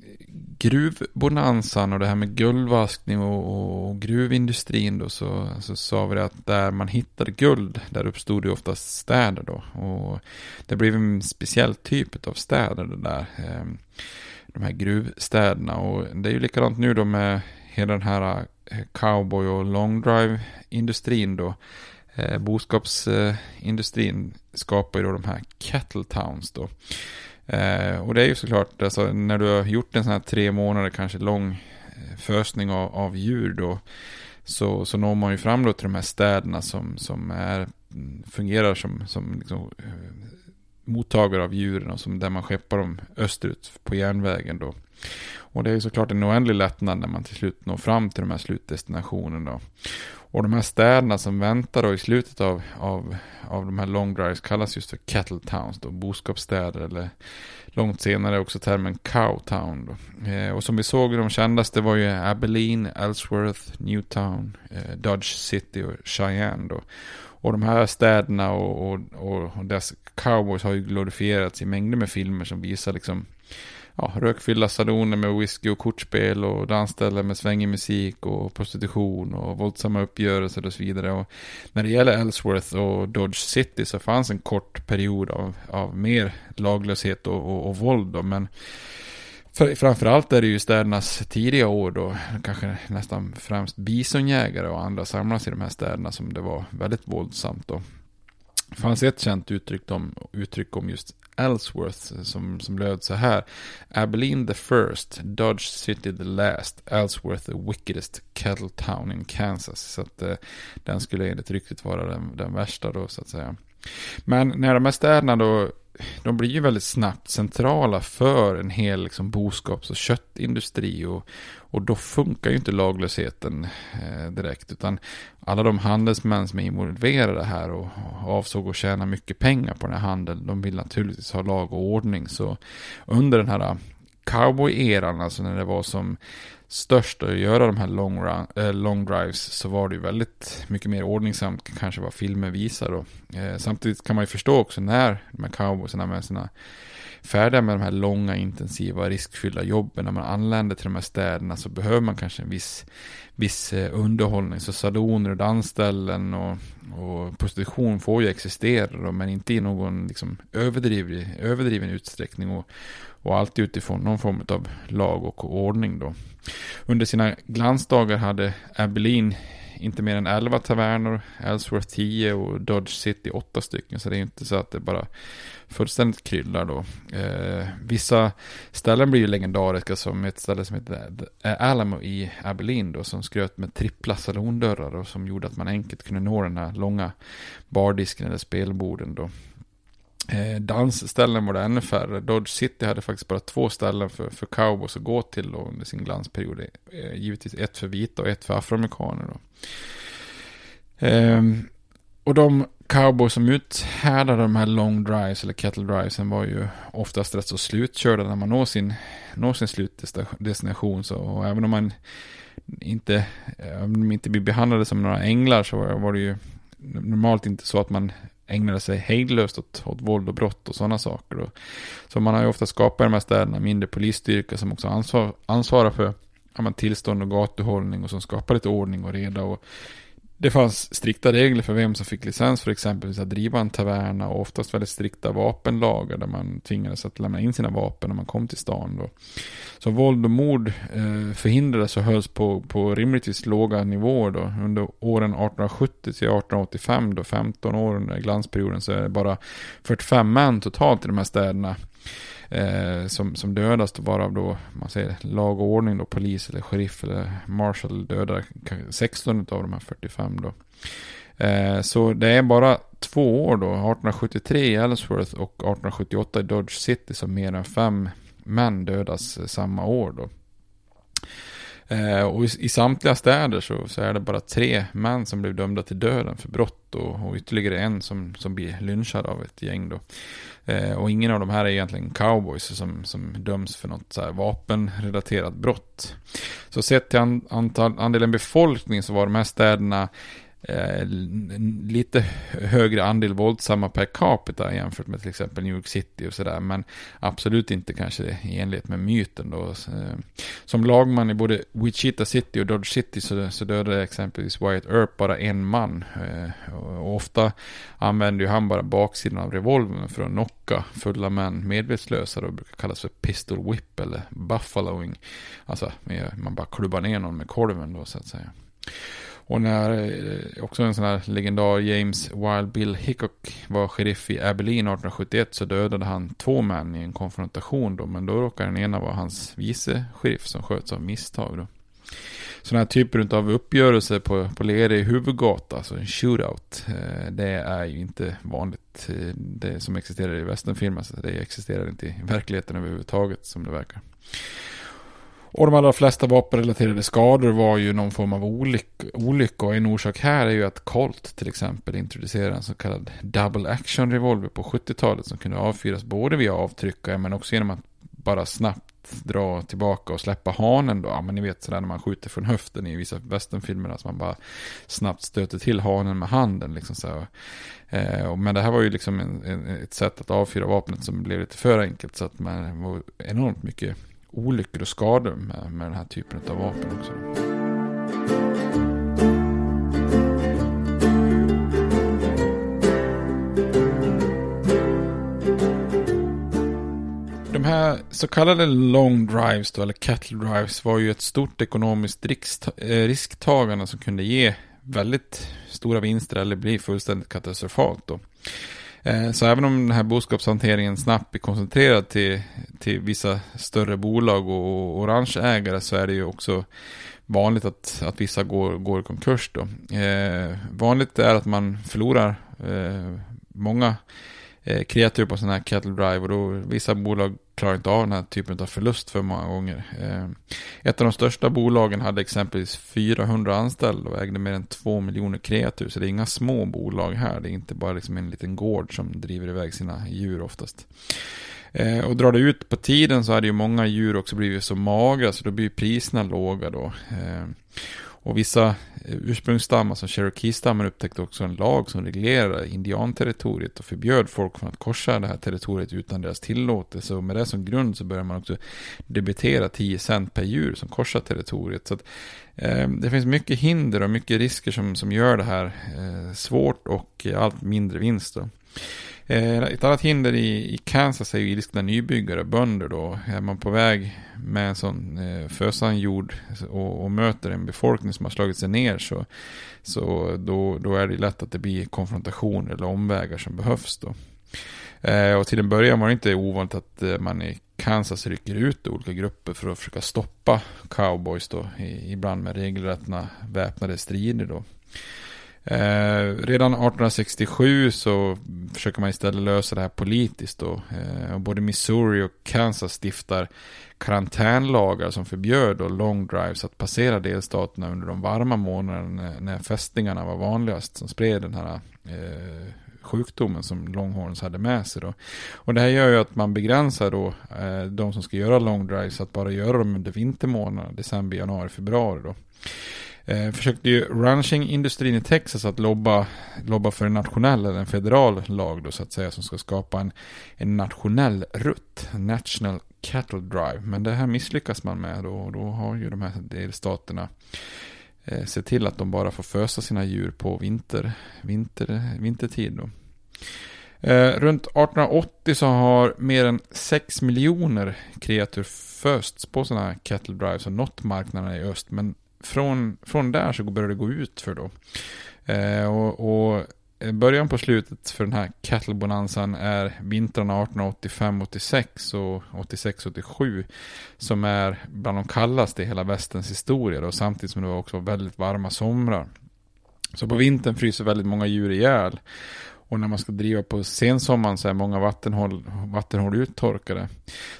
gruvbonanzan och det här med guldvaskning och, och gruvindustrin då så, så sa vi att där man hittade guld där uppstod det oftast städer då och det blev en speciell typ av städer det där um, de här gruvstäderna och det är ju likadant nu då med hela den här eh, cowboy och long drive industrin då. Eh, boskapsindustrin eh, skapar ju då de här cattle towns då. Eh, och det är ju såklart, alltså, när du har gjort en sån här tre månader kanske lång eh, fösning av, av djur då. Så, så når man ju fram då till de här städerna som, som är, mm, fungerar som, som liksom, eh, mottagare av djuren och som där man skeppar dem österut på järnvägen då. Och det är ju såklart en oändlig lättnad när man till slut når fram till de här slutdestinationerna. Och de här städerna som väntar då i slutet av, av, av de här long drives kallas just för cattle towns, då, boskapsstäder eller långt senare också termen cow town. Då. Eh, och som vi såg de kändaste var ju Abilene, Ellsworth, Newtown, eh, Dodge City och Cheyenne. Då. Och de här städerna och, och, och, och deras cowboys har ju glorifierats i mängder med filmer som visar liksom ja, rökfyllda saloner med whisky och kortspel och dansställen med svängig musik och prostitution och våldsamma uppgörelser och så vidare. Och när det gäller Ellsworth och Dodge City så fanns en kort period av, av mer laglöshet och, och, och våld då, men för, framförallt är det ju städernas tidiga år då, kanske nästan främst bisonjägare och andra samlas i de här städerna som det var väldigt våldsamt då. Det fanns ett känt uttryck om, uttryck om just Ellsworth som, som löd så här. Abilene the first, Dodge City the last, Ellsworth the wickedest cattle town in Kansas. Så att eh, den skulle enligt ryktet vara den, den värsta då så att säga. Men när de här städerna då de blir ju väldigt snabbt centrala för en hel liksom, boskaps och köttindustri. Och, och då funkar ju inte laglösheten eh, direkt. Utan alla de handelsmän som är involverade här och, och avsåg att tjäna mycket pengar på den här handeln. De vill naturligtvis ha lag och ordning. Så under den här eh, cowboy-eran, alltså när det var som störst att göra de här long, run, äh, long drives så var det ju väldigt mycket mer ordningsamt kanske vad filmen visar då. Eh, samtidigt kan man ju förstå också när de här cowboysarna med sina färdiga med de här långa, intensiva, riskfyllda jobben. När man anländer till de här städerna så behöver man kanske en viss, viss eh, underhållning. Så saloner och dansställen och, och prostitution får ju existera då, men inte i någon liksom, överdriven, överdriven utsträckning. Och, och alltid utifrån någon form av lag och ordning då. Under sina glansdagar hade Abilene inte mer än 11 tavernor, Ellsworth 10 och Dodge City 8 stycken. Så det är inte så att det bara fullständigt kryllar då. Eh, vissa ställen blir ju legendariska som ett ställe som heter Alamo i Abilene då, som skröt med trippla salondörrar och som gjorde att man enkelt kunde nå den här långa bardisken eller spelborden då. Eh, dansställen var det ännu färre. Dodge City hade faktiskt bara två ställen för, för cowboys att gå till då under sin glansperiod. Eh, givetvis ett för vita och ett för afroamerikaner. Då. Eh, och de cowboys som uthärdade de här long drives eller kettle drivesen var ju oftast rätt så slutkörda när man når sin, når sin slutdestination. Så, och även om man inte, om de inte blir behandlade som några änglar så var, var det ju normalt inte så att man ägnade sig hejdlöst åt, åt våld och brott och sådana saker. Och, så man har ju ofta skapat i de här städerna mindre polisstyrka som också ansvar, ansvarar för ja, tillstånd och gatuhållning och som skapar lite ordning och reda. Och det fanns strikta regler för vem som fick licens för exempelvis att driva en taverna och oftast väldigt strikta vapenlagar där man tvingades att lämna in sina vapen när man kom till stan. Då. Så våld och mord eh, förhindrades och hölls på, på rimligtvis låga nivåer då. Under åren 1870 till 1885, då 15 år under glansperioden, så är det bara 45 män totalt i de här städerna eh, som, som dödas, då varav då, man säger lag och ordning då, polis eller sheriff eller marshal dödar 16 av de här 45 då. Eh, så det är bara två år då, 1873 i Ellsworth och 1878 i Dodge City som mer än fem män dödas eh, samma år då. Eh, och i, i, samtliga städer så, så, är det bara tre män som blev dömda till döden för brott och, och ytterligare en som, som blir lynchad av ett gäng då. Eh, och ingen av de här är egentligen cowboys som, som döms för något så här vapenrelaterat brott. Så sett till an, antal, andelen befolkning så var de här städerna eh, lite högre andel våldsamma per capita jämfört med till exempel New York City och sådär. Men absolut inte kanske i enlighet med myten då. Eh, som lagman i både Wichita City och Dodge City så, så dödade exempelvis Wyatt Earp bara en man. Eh, och ofta använde ju han bara baksidan av revolvern för att knocka fulla män medvetslösa. Det brukar kallas för pistol whip eller buffaloing. Alltså eh, man bara klubbar ner någon med kolven då så att säga. Och när eh, också en sån här legendar James Wild Bill Hickok var sheriff i Abilene 1871 så dödade han två män i en konfrontation då. Men då råkade den ena vara hans vice sheriff som sköts av misstag då. Sådana här typer av uppgörelser på, på lerig huvudgata, alltså en shootout, eh, det är ju inte vanligt. Eh, det som existerar i västernfilmer, så det existerar inte i verkligheten överhuvudtaget som det verkar. Och de allra flesta vapenrelaterade skador var ju någon form av olycka. olycka. Och en orsak här är ju att Colt till exempel introducerade en så kallad double action revolver på 70-talet som kunde avfyras både via avtryckare men också genom att bara snabbt dra tillbaka och släppa hanen då. Ja, men ni vet sådär när man skjuter från höften i vissa västernfilmer. Att man bara snabbt stöter till hanen med handen. Liksom så. Eh, men det här var ju liksom en, en, ett sätt att avfyra vapnet som blev lite för enkelt. Så att man var enormt mycket olyckor och skador med, med den här typen av vapen också. De här så kallade long drives då, eller cattle drives var ju ett stort ekonomiskt eh, risktagande som kunde ge väldigt stora vinster eller bli fullständigt katastrofalt då. Eh, så även om den här boskapshanteringen snabbt blir koncentrerad till, till vissa större bolag och, orangeägare ranchägare så är det ju också vanligt att, att vissa går, går i konkurs. Då. Eh, vanligt är att man förlorar eh, många eh, kreatur på sådana här cattle drive och då vissa bolag klarar inte av den här typen av förlust för många gånger. Eh, ett av de största bolagen hade exempelvis 400 anställda och ägde mer än 2 miljoner kreatur. Så det är inga små bolag här. Det är inte bara liksom en liten gård som driver iväg sina djur oftast. Eh, och drar det ut på tiden så hade ju många djur också blivit så magra så då blir priserna låga då. Eh, och vissa eh, ursprungsstammar som Cherokee-stammen upptäckte också en lag som reglerade indianterritoriet och förbjöd folk från att korsa det här territoriet utan deras tillåtelse. Och med det som grund så började man också debitera 10 cent per djur som korsar territoriet. Så att, eh, det finns mycket hinder och mycket risker som, som gör det här eh, svårt och eh, allt mindre vinst. Då. Eh, ett annat hinder i, i Kansas är ju ilskna nybyggare, bönder då. Är man på väg med en sån eh, fösan jord och, och, möter en befolkning som har slagit sig ner så, så då, då är det lätt att det blir konfrontation eller omvägar som behövs då. Eh, och till en början var det inte ovanligt att eh, man i Kansas rycker ut olika grupper för att försöka stoppa cowboys då, i, ibland med regelrätta väpnade strider då. Eh, redan 1867 så försöker man istället lösa det här politiskt då. Eh, både Missouri och Kansas stiftar karantänlagar som förbjöd då long drives att passera delstaterna under de varma månaderna när, när fästingarna var vanligast som spred den här eh, sjukdomen som Longhorns hade med sig då. Och det här gör ju att man begränsar då eh, de som ska göra long drives att bara göra dem under vintermånaderna, december, januari, februari då eh, försökte ju ranchingindustrin i Texas att lobba, lobba för en nationell eller en federal lag då så att säga som ska skapa en, en nationell rutt, National Cattle Drive. Men det här misslyckas man med då och då har ju de här delstaterna eh, sett till att de bara får fösa sina djur på vinter, vinter, vintertid då. Eh, runt 1880 så har mer än 6 miljoner kreatur fösts på sådana här cattle drives och nått marknaderna i öst. Men från, från där så börjar det gå ut för då. Eh, och, och eh, början på slutet för den här cattle-bonanzan är vintrarna 1885-86 och 86-87 som är bland de kallaste i hela västens historia då, samtidigt som det var också väldigt varma somrar. Så på vintern fryser väldigt många djur ihjäl. Och när man ska driva på sensommaren så är många vattenhål, vattenhål uttorkade.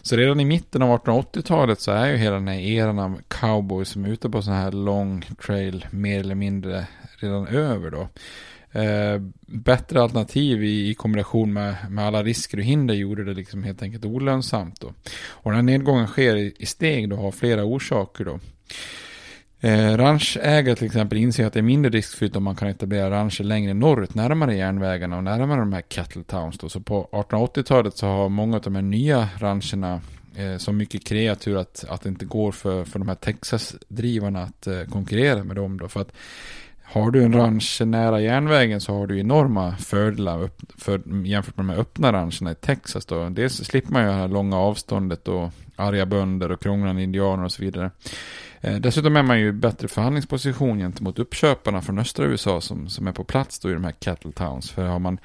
Så redan i mitten av 1880-talet så är ju hela den här eran av cowboys som är ute på sån här long trail mer eller mindre redan över då. Eh, bättre alternativ i, i kombination med, med alla risker och hinder gjorde det liksom helt enkelt olönsamt då. Och den här nedgången sker i, i steg då har flera orsaker då. Eh, ranchägare till exempel inser att det är mindre riskfyllt om man kan etablera rancher längre norrut, närmare järnvägarna och närmare de här cattle towns. Då. Så på 1880-talet så har många av de här nya rancherna eh, så mycket kreatur att, att det inte går för, för de här Texas-drivarna att eh, konkurrera med dem. Då. För att har du en ranch nära järnvägen så har du enorma fördelar upp, för, jämfört med de här öppna rancherna i Texas. Då. Dels slipper man ju det här långa avståndet och arga bönder och krånglande indianer och så vidare. Eh, dessutom är man ju i bättre förhandlingsposition gentemot uppköparna från östra USA som, som är på plats då i de här cattle towns. För har man,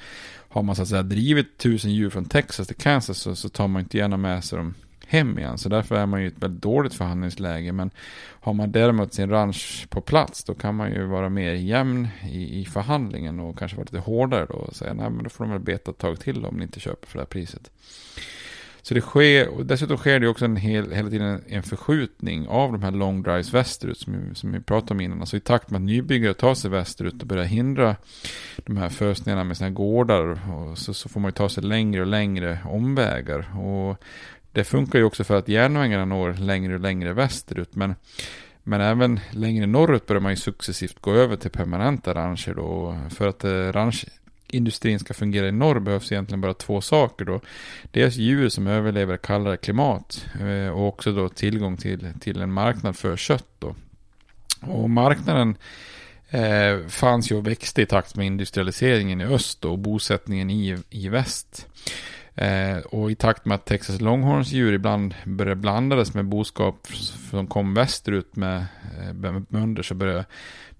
har man så att säga drivit tusen djur från Texas till Kansas så, så tar man inte gärna med sig dem hem igen. Så därför är man ju i ett väldigt dåligt förhandlingsläge. Men har man däremot sin ranch på plats då kan man ju vara mer jämn i, i förhandlingen och kanske vara lite hårdare då och säga nej men då får de väl beta ett tag till om ni inte köper för det här priset. Så det sker, och dessutom sker det också en hel, hela tiden en förskjutning av de här long drives västerut som, som vi pratade om innan. Alltså i takt med att nybyggare tar sig västerut och börjar hindra de här fösningarna med sina gårdar och så, så får man ju ta sig längre och längre omvägar. Och det funkar ju också för att järnvägarna når längre och längre västerut. Men, men även längre norrut börjar man ju successivt gå över till permanenta rancher då. För att eh, ranch industrin ska fungera i norr behövs egentligen bara två saker då. Dels djur som överlever kallare klimat eh, och också då tillgång till, till en marknad för kött då. Och marknaden eh, fanns ju och växte i takt med industrialiseringen i öst och bosättningen i, i väst. Eh, och i takt med att Texas Longhorns-djur ibland började blandades med boskap som kom västerut med, eh, med bönder så började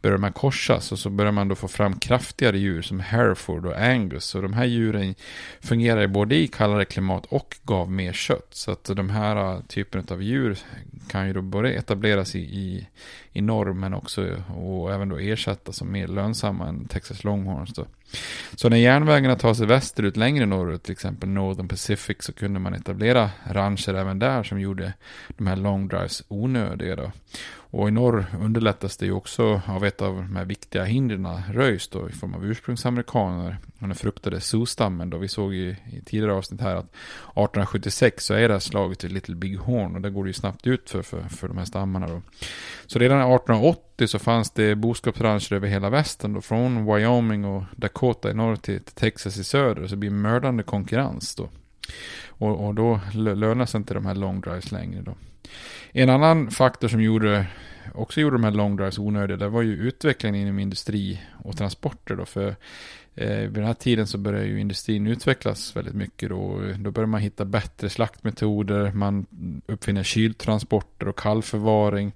börjar de här korsas och så börjar man då få fram kraftigare djur som Hereford och Angus. Och de här djuren fungerar både i kallare klimat och gav mer kött. Så att de här äh, typen av djur kan ju då både etableras i, i, i norr men också och även då ersättas som mer lönsamma än Texas Longhorns. Då. Så när järnvägarna tar sig västerut längre norrut, till exempel Northern Pacific, så kunde man etablera rancher även där som gjorde de här long drives onödiga. Då. Och i norr underlättas det ju också av ett av de här viktiga hindren röjs då i form av ursprungsamerikaner och den fruktade Sioux-stammen då. Vi såg ju i tidigare avsnitt här att 1876 så är det här slaget i Little Big Horn och där går det ju snabbt ut för, för, för de här stammarna då. Så redan 1880 så fanns det boskapsrancher över hela västern då, från Wyoming och Dakota i norr till, till Texas i söder. Så det blir mördande konkurrens då. Och, och då lönar sig inte de här long drives längre då. En annan faktor som gjorde, också gjorde de här long drives onödiga, det var ju utvecklingen inom industri och transporter då. För eh, vid den här tiden så började ju industrin utvecklas väldigt mycket då. Då började man hitta bättre slaktmetoder, man uppfinner kyltransporter och kallförvaring.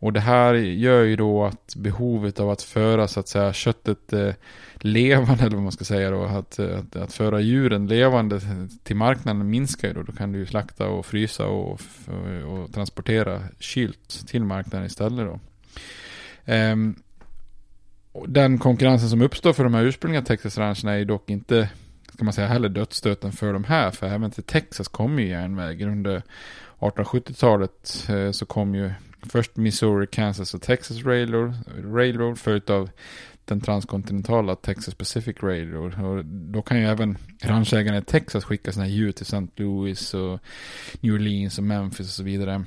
Och det här gör ju då att behovet av att föra så att säga köttet eh, levande, eller vad man ska säga då, att, eh, att, att, föra djuren levande till marknaden minskar ju då. Då kan du ju slakta och frysa och, och, och transportera kylt till marknaden istället då. Um, den konkurrensen som uppstår för de här ursprungliga Texas-rancherna är dock inte, ska man säga, heller dödsstöten för de här. För även till Texas kom ju järnvägen under 1870-talet eh, så kom ju Först Missouri, Kansas och Texas Railroad, Railroad följt av den transkontinentala Texas Pacific Railroad. Och då kan ju även ranchägarna i Texas skicka sina djur till St. Louis och New Orleans och Memphis och så vidare.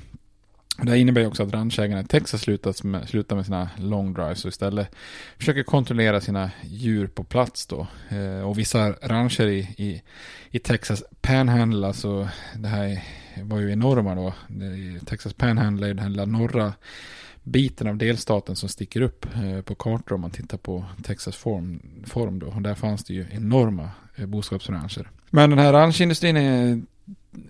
Det innebär också att ranchägarna i Texas slutar med, slutar med sina long drives och istället försöker kontrollera sina djur på plats då. Eh, och vissa rancher i, i, i Texas Panhandle, alltså det här var ju enorma då. Texas Panhandle är den här lilla norra biten av delstaten som sticker upp eh, på kartor om man tittar på Texas form, form då. Och där fanns det ju enorma eh, boskapsrancher. Men den här ranchindustrin är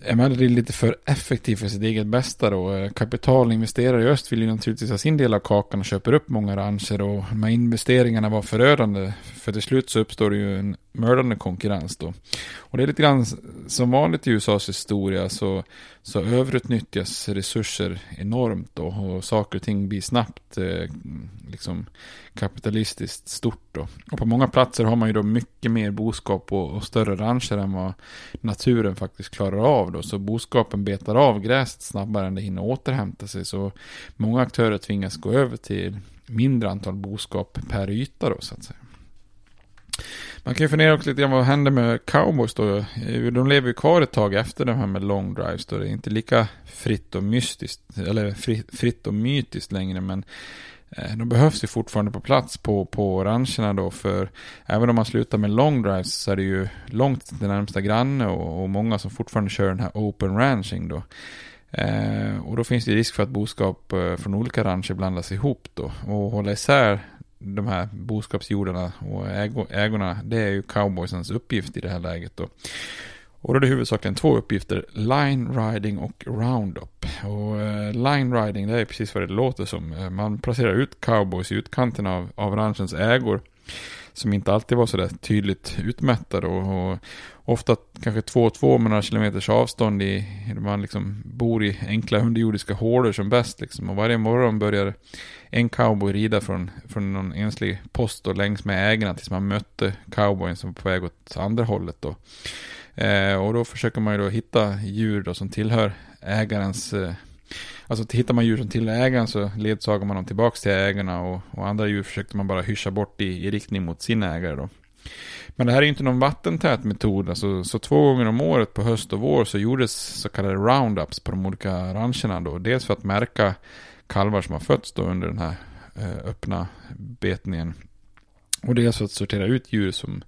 emellertid lite för effektiv för sitt eget bästa då. Eh, kapitalinvesterare i öst vill ju naturligtvis ha sin del av kakan och köper upp många rancher och de här investeringarna var förödande. För till slut så uppstår det ju en mördande konkurrens då. Och det är lite grann som vanligt i USAs historia så, så överutnyttjas resurser enormt då och saker och ting blir snabbt eh, liksom kapitalistiskt stort då. Och på många platser har man ju då mycket mer boskap och, och större rancher än vad naturen faktiskt klarar av då. Så boskapen betar av gräset snabbare än det hinner återhämta sig. Så många aktörer tvingas gå över till mindre antal boskap per yta då så att säga. Man kan ju fundera också lite grann vad händer med cowboys då? De lever ju kvar ett tag efter det här med long drives då. Det är inte lika fritt och mystiskt, eller fritt och mytiskt längre men eh, de behövs ju fortfarande på plats på, på rancherna då för även om man slutar med long drives så är det ju långt till närmsta granne och, och många som fortfarande kör den här open ranching då. Eh, och då finns det risk för att boskap eh, från olika rancher blandas ihop då och hålla isär de här boskapsjordarna och ägorna, det är ju cowboysens uppgift i det här läget då. Och då är det huvudsakligen två uppgifter, line riding och roundup. Och eh, line riding, det är precis vad det låter som. Eh, man placerar ut cowboys i utkanten av, av ranchens ägor. Som inte alltid var sådär tydligt utmättade. Och, och ofta kanske två och två med några kilometers avstånd i, man liksom bor i enkla underjordiska hålor som bäst liksom. Och varje morgon börjar en cowboy rida från, från någon enslig post och längs med ägarna tills man mötte cowboyen som var på väg åt andra hållet då. Eh, och då försöker man ju då hitta djur då som tillhör ägarens eh, Alltså hittar man djur som tillhör ägaren så ledsagar man dem tillbaka till ägarna och, och andra djur försökte man bara hyscha bort i, i riktning mot sin ägare då. Men det här är ju inte någon vattentät metod. Alltså, så två gånger om året på höst och vår så gjordes så kallade roundups på de olika rancherna då. Dels för att märka kalvar som har fötts då under den här eh, öppna betningen. Och dels för att sortera ut djur som,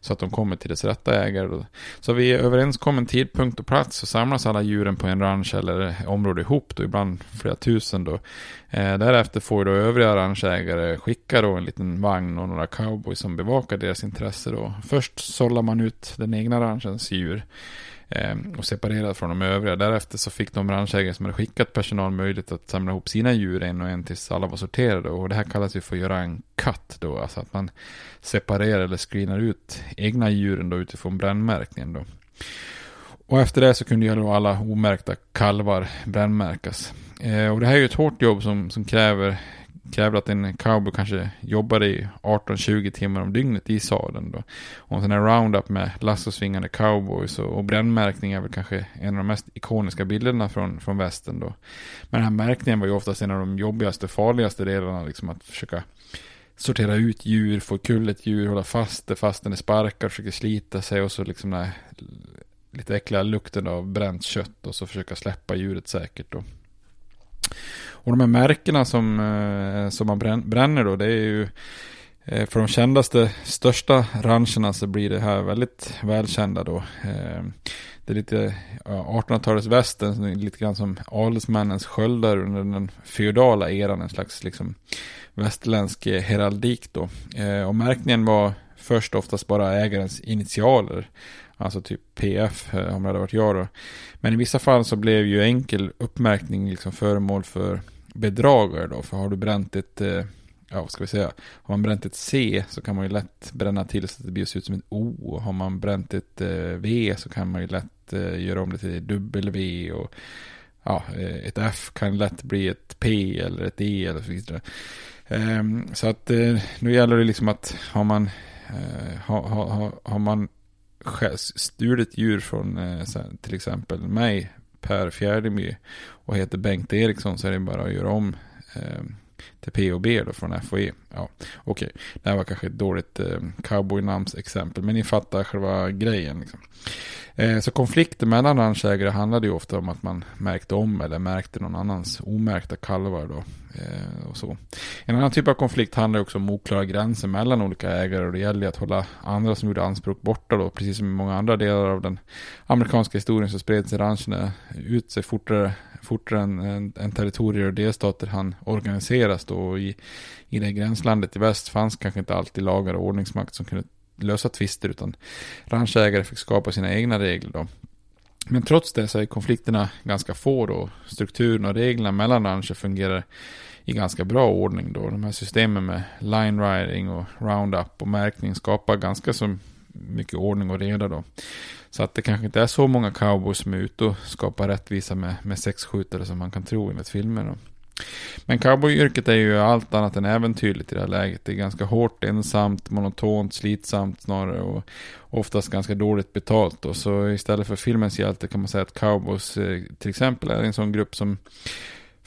så att de kommer till dess rätta ägare. Så vid överenskommen tidpunkt och plats så samlas alla djuren på en ranch eller område ihop då, ibland flera tusen då. Eh, därefter får då övriga ranchägare skicka då en liten vagn och några cowboys som bevakar deras intresse då. Först sållar man ut den egna ranchens djur Ehm, och separerad från de övriga. Därefter så fick de ranchägare som hade skickat personal möjlighet att samla ihop sina djur en och en tills alla var sorterade. Och det här kallas ju för att göra en cut då, alltså att man separerar eller screenar ut egna djuren då utifrån brännmärkningen då. Och efter det så kunde ju då alla omärkta kalvar brännmärkas. Eh, och det här är ju ett hårt jobb som, som kräver kräver att en cowboy kanske jobbar i 18-20 timmar om dygnet i sadeln. Då. Och en sån här roundup med lassosvingande cowboys och, och brännmärkning är väl kanske en av de mest ikoniska bilderna från, från västern då. Men den här märkningen var ju oftast en av de jobbigaste, farligaste delarna, liksom att försöka sortera ut djur, få kull ett djur, hålla fast det fast den är sparkar, försöker slita sig och så liksom den här lite äckliga lukten av bränt kött och så försöka släppa djuret säkert då. Och de här märkena som, eh, som man bränner då, det är ju eh, för de kändaste, största rancherna så blir det här väldigt välkända då. Eh, det är lite 1800-talets västern, lite grann som adelsmännens sköldar under den feodala eran, en slags liksom västerländsk heraldik då. Och märkningen var först oftast bara ägarens initialer. Alltså typ PF om det hade varit jag då. Men i vissa fall så blev ju enkel uppmärkning liksom föremål för bedragare då. För har du bränt ett, eh, ja vad ska vi säga, har man bränt ett C så kan man ju lätt bränna till så att det blir ut som ett O. och Har man bränt ett eh, V så kan man ju lätt eh, göra om det till W och ja, ett F kan lätt bli ett P eller ett E eller så vidare. Ehm, så att nu gäller det liksom att har man, har, har, har man stulit djur från till exempel mig Per Fjärdemy och heter Bengt Eriksson så är det bara att göra om eh, till POB då från FOE. Ja, okej, okay. det här var kanske ett dåligt eh, cowboynamnsexempel, men ni fattar själva grejen. Liksom. Eh, så konflikter mellan ranchägare handlade ju ofta om att man märkte om eller märkte någon annans omärkta kalvar då. Eh, och så. En annan typ av konflikt handlar också om oklara gränser mellan olika ägare och det gäller att hålla andra som gjorde anspråk borta då. Precis som i många andra delar av den amerikanska historien så spred sig rancherna ut sig fortare, fortare än, än, än territorier och delstater han organiseras då. Och i, I det gränslandet i väst fanns kanske inte alltid lagar och ordningsmakt som kunde lösa tvister utan ranchägare fick skapa sina egna regler då. Men trots det så är konflikterna ganska få då. Strukturen och reglerna mellan rancher fungerar i ganska bra ordning då. De här systemen med line riding och roundup och märkning skapar ganska så mycket ordning och reda då. Så att det kanske inte är så många cowboys som är ute och skapar rättvisa med, med sexskjutare som man kan tro enligt filmer då. Men cowboyyrket är ju allt annat än äventyrligt i det här läget. Det är ganska hårt, ensamt, monotont, slitsamt snarare och oftast ganska dåligt betalt. Då. Så istället för filmens hjälte kan man säga att cowboys eh, till exempel är en sån grupp som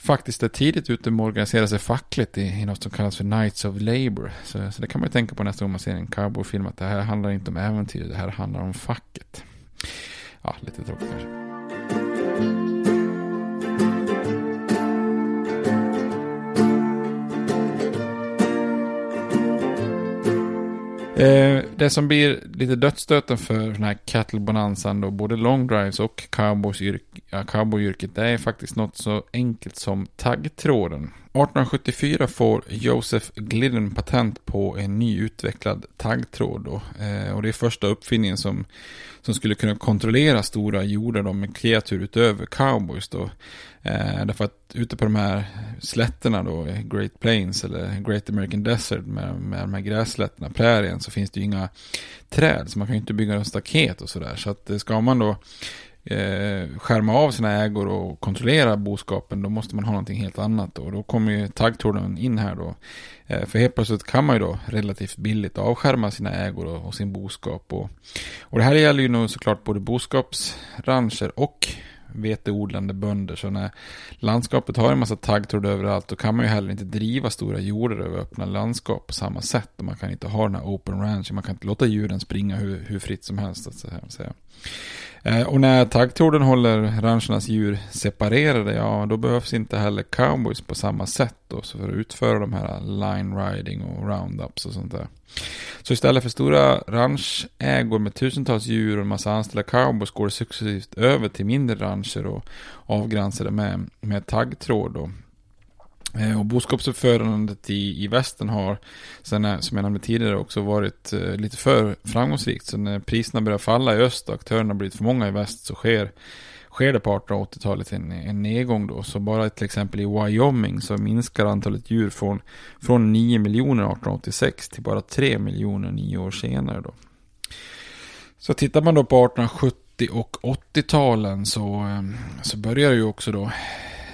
faktiskt är tidigt ute med att organisera sig fackligt i, i något som kallas för Knights of Labour. Så, så det kan man ju tänka på nästa gång man ser en cowboyfilm, att det här handlar inte om äventyr, det här handlar om facket. Ja, lite tråkigt kanske. Eh, det som blir lite dödsstöten för den här cattle-bonanzan då, både long drives och cowboysyrk, ja, cowboyyrket, det är faktiskt något så enkelt som taggtråden. 1874 får Joseph Glidden patent på en ny utvecklad taggtråd då, eh, och det är första uppfinningen som, som skulle kunna kontrollera stora jordar då med kreatur utöver cowboys då. Eh, därför att ute på de här slätterna då, Great Plains eller Great American Desert med, med de här grässlätterna, prärien, så finns det ju inga träd. Så man kan ju inte bygga en staket och sådär. Så att eh, ska man då eh, skärma av sina ägor och kontrollera boskapen, då måste man ha någonting helt annat. Och då kommer ju taggtråden in här då. Eh, för helt plötsligt kan man ju då relativt billigt avskärma sina ägor och, och sin boskap. Och, och det här gäller ju nog såklart både boskapsrancher och veteodlande bönder. Så när landskapet har en massa taggtråd överallt då kan man ju heller inte driva stora jordar över öppna landskap på samma sätt. Och man kan inte ha den här open ranch. Man kan inte låta djuren springa hur, hur fritt som helst. Att säga. Eh, och när taggtråden håller ranchernas djur separerade, ja då behövs inte heller cowboys på samma sätt då, så för att utföra de här line riding och roundups och sånt där. Så istället för stora ranchägor med tusentals djur och en massa anställda cowboys går det successivt över till mindre rancher och avgränsade med, med taggtråd. Då. Eh, och boskapsuppförandet i, i västen har, sen, som jag nämnde tidigare, också varit eh, lite för framgångsrikt. Så när priserna börjar falla i öst och aktörerna blivit för många i väst så sker, sker det på 1880-talet en, en nedgång då. Så bara till exempel i Wyoming så minskar antalet djur från, från 9 miljoner 1886 till bara 3 miljoner nio år senare då. Så tittar man då på 1870 och 80-talen så, eh, så börjar ju också då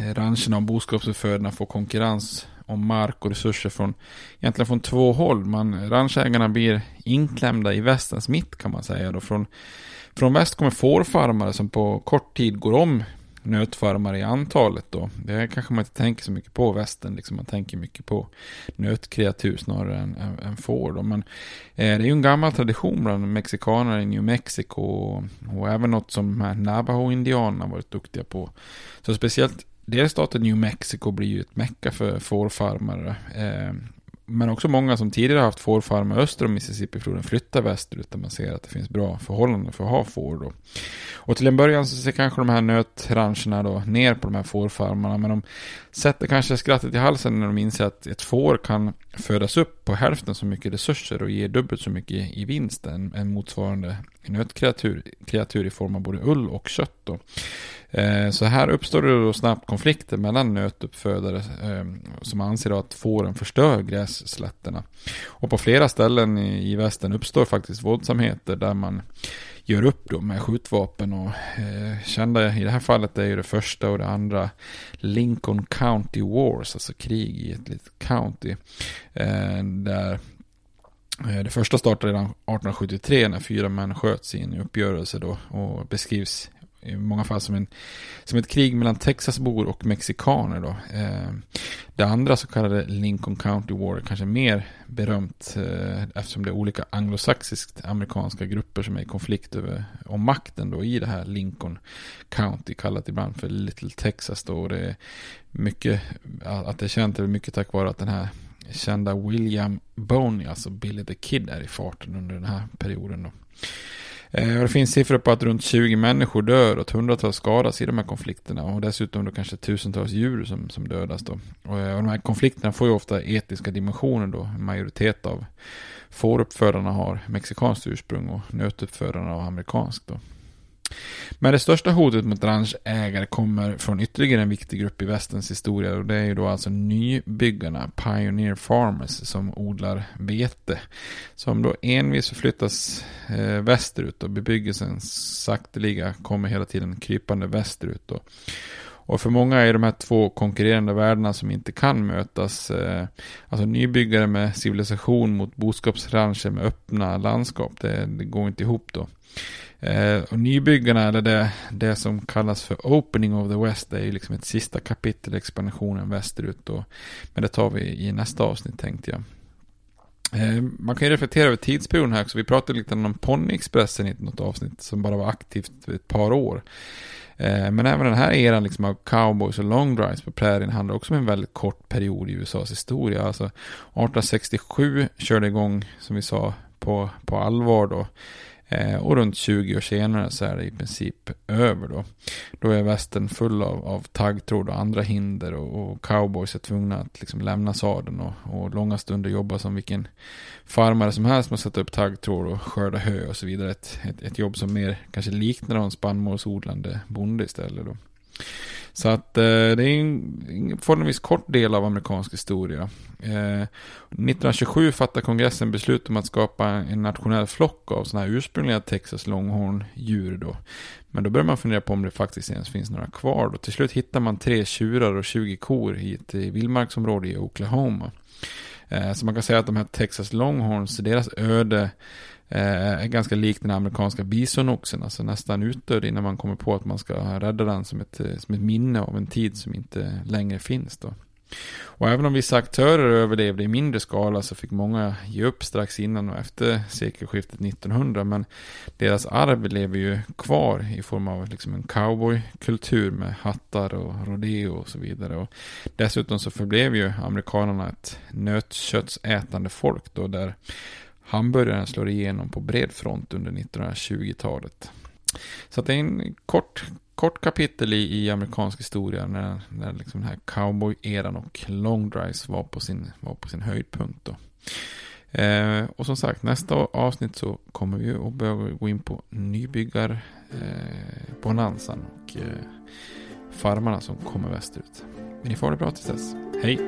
rancherna och boskapsuppfödarna får konkurrens om mark och resurser från egentligen från två håll. Man, ranchägarna blir inklämda i västens mitt kan man säga. Då. Från, från väst kommer fårfarmare som på kort tid går om nötfarmare i antalet då. Det kanske man inte tänker så mycket på västern, liksom man tänker mycket på nötkreatur snarare än, än, än får då. Men eh, det är ju en gammal tradition bland mexikaner i New Mexico och, och även något som Navajo-indianerna varit duktiga på. Så speciellt delstaten New Mexico blir ju ett mecka för fårfarmare. Eh, men också många som tidigare haft fårfarmar öster om Mississippifloden flyttar västerut där man ser att det finns bra förhållanden för att ha får. Då. Och till en början så ser kanske de här nötrancherna då ner på de här fårfarmarna men de sätter kanske skrattet i halsen när de inser att ett får kan födas upp på hälften så mycket resurser och ge dubbelt så mycket i vinst än, än motsvarande nötkreatur kreatur i form av både ull och kött. Då. Eh, så här uppstår det då snabbt konflikter mellan nötuppfödare ehm, som anser att fåren förstör grässlätterna. Och på flera ställen i västern uppstår faktiskt våldsamheter där man gör upp då med skjutvapen och eh, kända i det här fallet är ju det första och det andra Lincoln County Wars, alltså krig i ett litet county. Eh, där eh, det första startade redan 1873 när fyra män sköts i en uppgörelse då och beskrivs i många fall som, en, som ett krig mellan Texasbor och mexikaner. Då. Eh, det andra så kallade Lincoln County War är kanske mer berömt eh, eftersom det är olika anglosaxiskt amerikanska grupper som är i konflikt över, om makten då, i det här Lincoln County, kallat ibland för Little Texas. Då, och det är mycket, att det är känt är mycket tack vare att den här kända William Boney, alltså Billy the Kid, är i farten under den här perioden. Då. Eh, och det finns siffror på att runt 20 människor dör och hundratals skadas i de här konflikterna. Och dessutom då kanske tusentals djur som, som dödas då. Och, eh, och de här konflikterna får ju ofta etiska dimensioner då. En majoritet av fåruppfödarna har mexikanskt ursprung och nötuppfödarna har amerikanskt då. Men det största hotet mot ranchägare kommer från ytterligare en viktig grupp i västens historia och det är ju då alltså nybyggarna, Pioneer Farmers, som odlar vete. Som då envis förflyttas eh, västerut och bebyggelsen sakteliga kommer hela tiden krypande västerut. Då. Och för många är de här två konkurrerande värdena som inte kan mötas, eh, alltså nybyggare med civilisation mot boskapsrancher med öppna landskap, det, det går inte ihop då. Eh, och nybyggarna, eller det, det som kallas för Opening of the West, det är ju liksom ett sista kapitel i expansionen västerut. Då. Men det tar vi i nästa avsnitt tänkte jag. Eh, man kan ju reflektera över tidsperioden här också. Vi pratade lite om Ponyexpressen i något avsnitt som bara var aktivt ett par år. Eh, men även den här eran liksom av cowboys och long drives på prärien handlar också om en väldigt kort period i USAs historia. Alltså 1867 körde igång, som vi sa, på, på allvar då. Eh, och runt 20 år senare så är det i princip över då. Då är västern full av, av taggtråd och andra hinder och, och cowboys är tvungna att liksom lämna sadeln och, och långa stunder jobba som vilken farmare som helst med att sätta upp taggtråd och skörda hö och så vidare. Ett, ett, ett jobb som mer kanske liknar en spannmålsodlande bonde istället då. Så att eh, det är en förhållandevis kort del av amerikansk historia. Eh, 1927 fattade kongressen beslut om att skapa en nationell flock av sådana här ursprungliga Texas Longhorn-djur då. Men då börjar man fundera på om det faktiskt ens finns några kvar då. Till slut hittar man tre tjurar och 20 kor i ett eh, vildmarksområde i Oklahoma. Eh, så man kan säga att de här Texas Longhorns, deras öde Eh, är ganska lik den amerikanska bisonoxen, alltså nästan utdöd innan man kommer på att man ska rädda den som ett, eh, som ett minne av en tid som inte längre finns då. Och även om vissa aktörer överlevde i mindre skala så fick många ge upp strax innan och efter sekelskiftet 1900. Men deras arv lever ju kvar i form av liksom en cowboykultur med hattar och rodeo och så vidare. Och dessutom så förblev ju amerikanerna ett nötköttsätande folk då där hamburgaren slår igenom på bred front under 1920-talet. Så det är en kort, kort kapitel i, i amerikansk historia när, när liksom den här cowboy-eran och long drives var på sin, var på sin höjdpunkt. Då. Eh, och som sagt, nästa avsnitt så kommer vi att börja gå in på nybyggar eh, bonansan och eh, farmarna som kommer västerut. Men ni får ha det bra tills dess. Hej!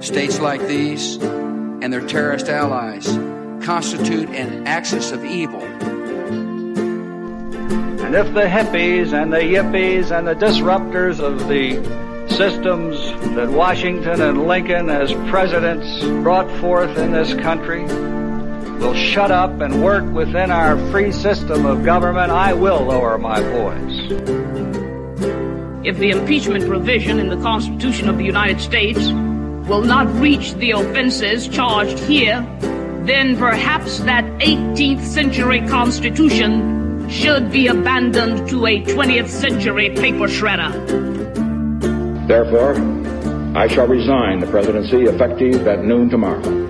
States like these and their terrorist allies constitute an axis of evil. And if the hippies and the yippies and the disruptors of the systems that Washington and Lincoln as presidents brought forth in this country will shut up and work within our free system of government, I will lower my voice. If the impeachment provision in the Constitution of the United States will not reach the offenses charged here, then perhaps that 18th century Constitution should be abandoned to a 20th century paper shredder. Therefore, I shall resign the presidency effective at noon tomorrow.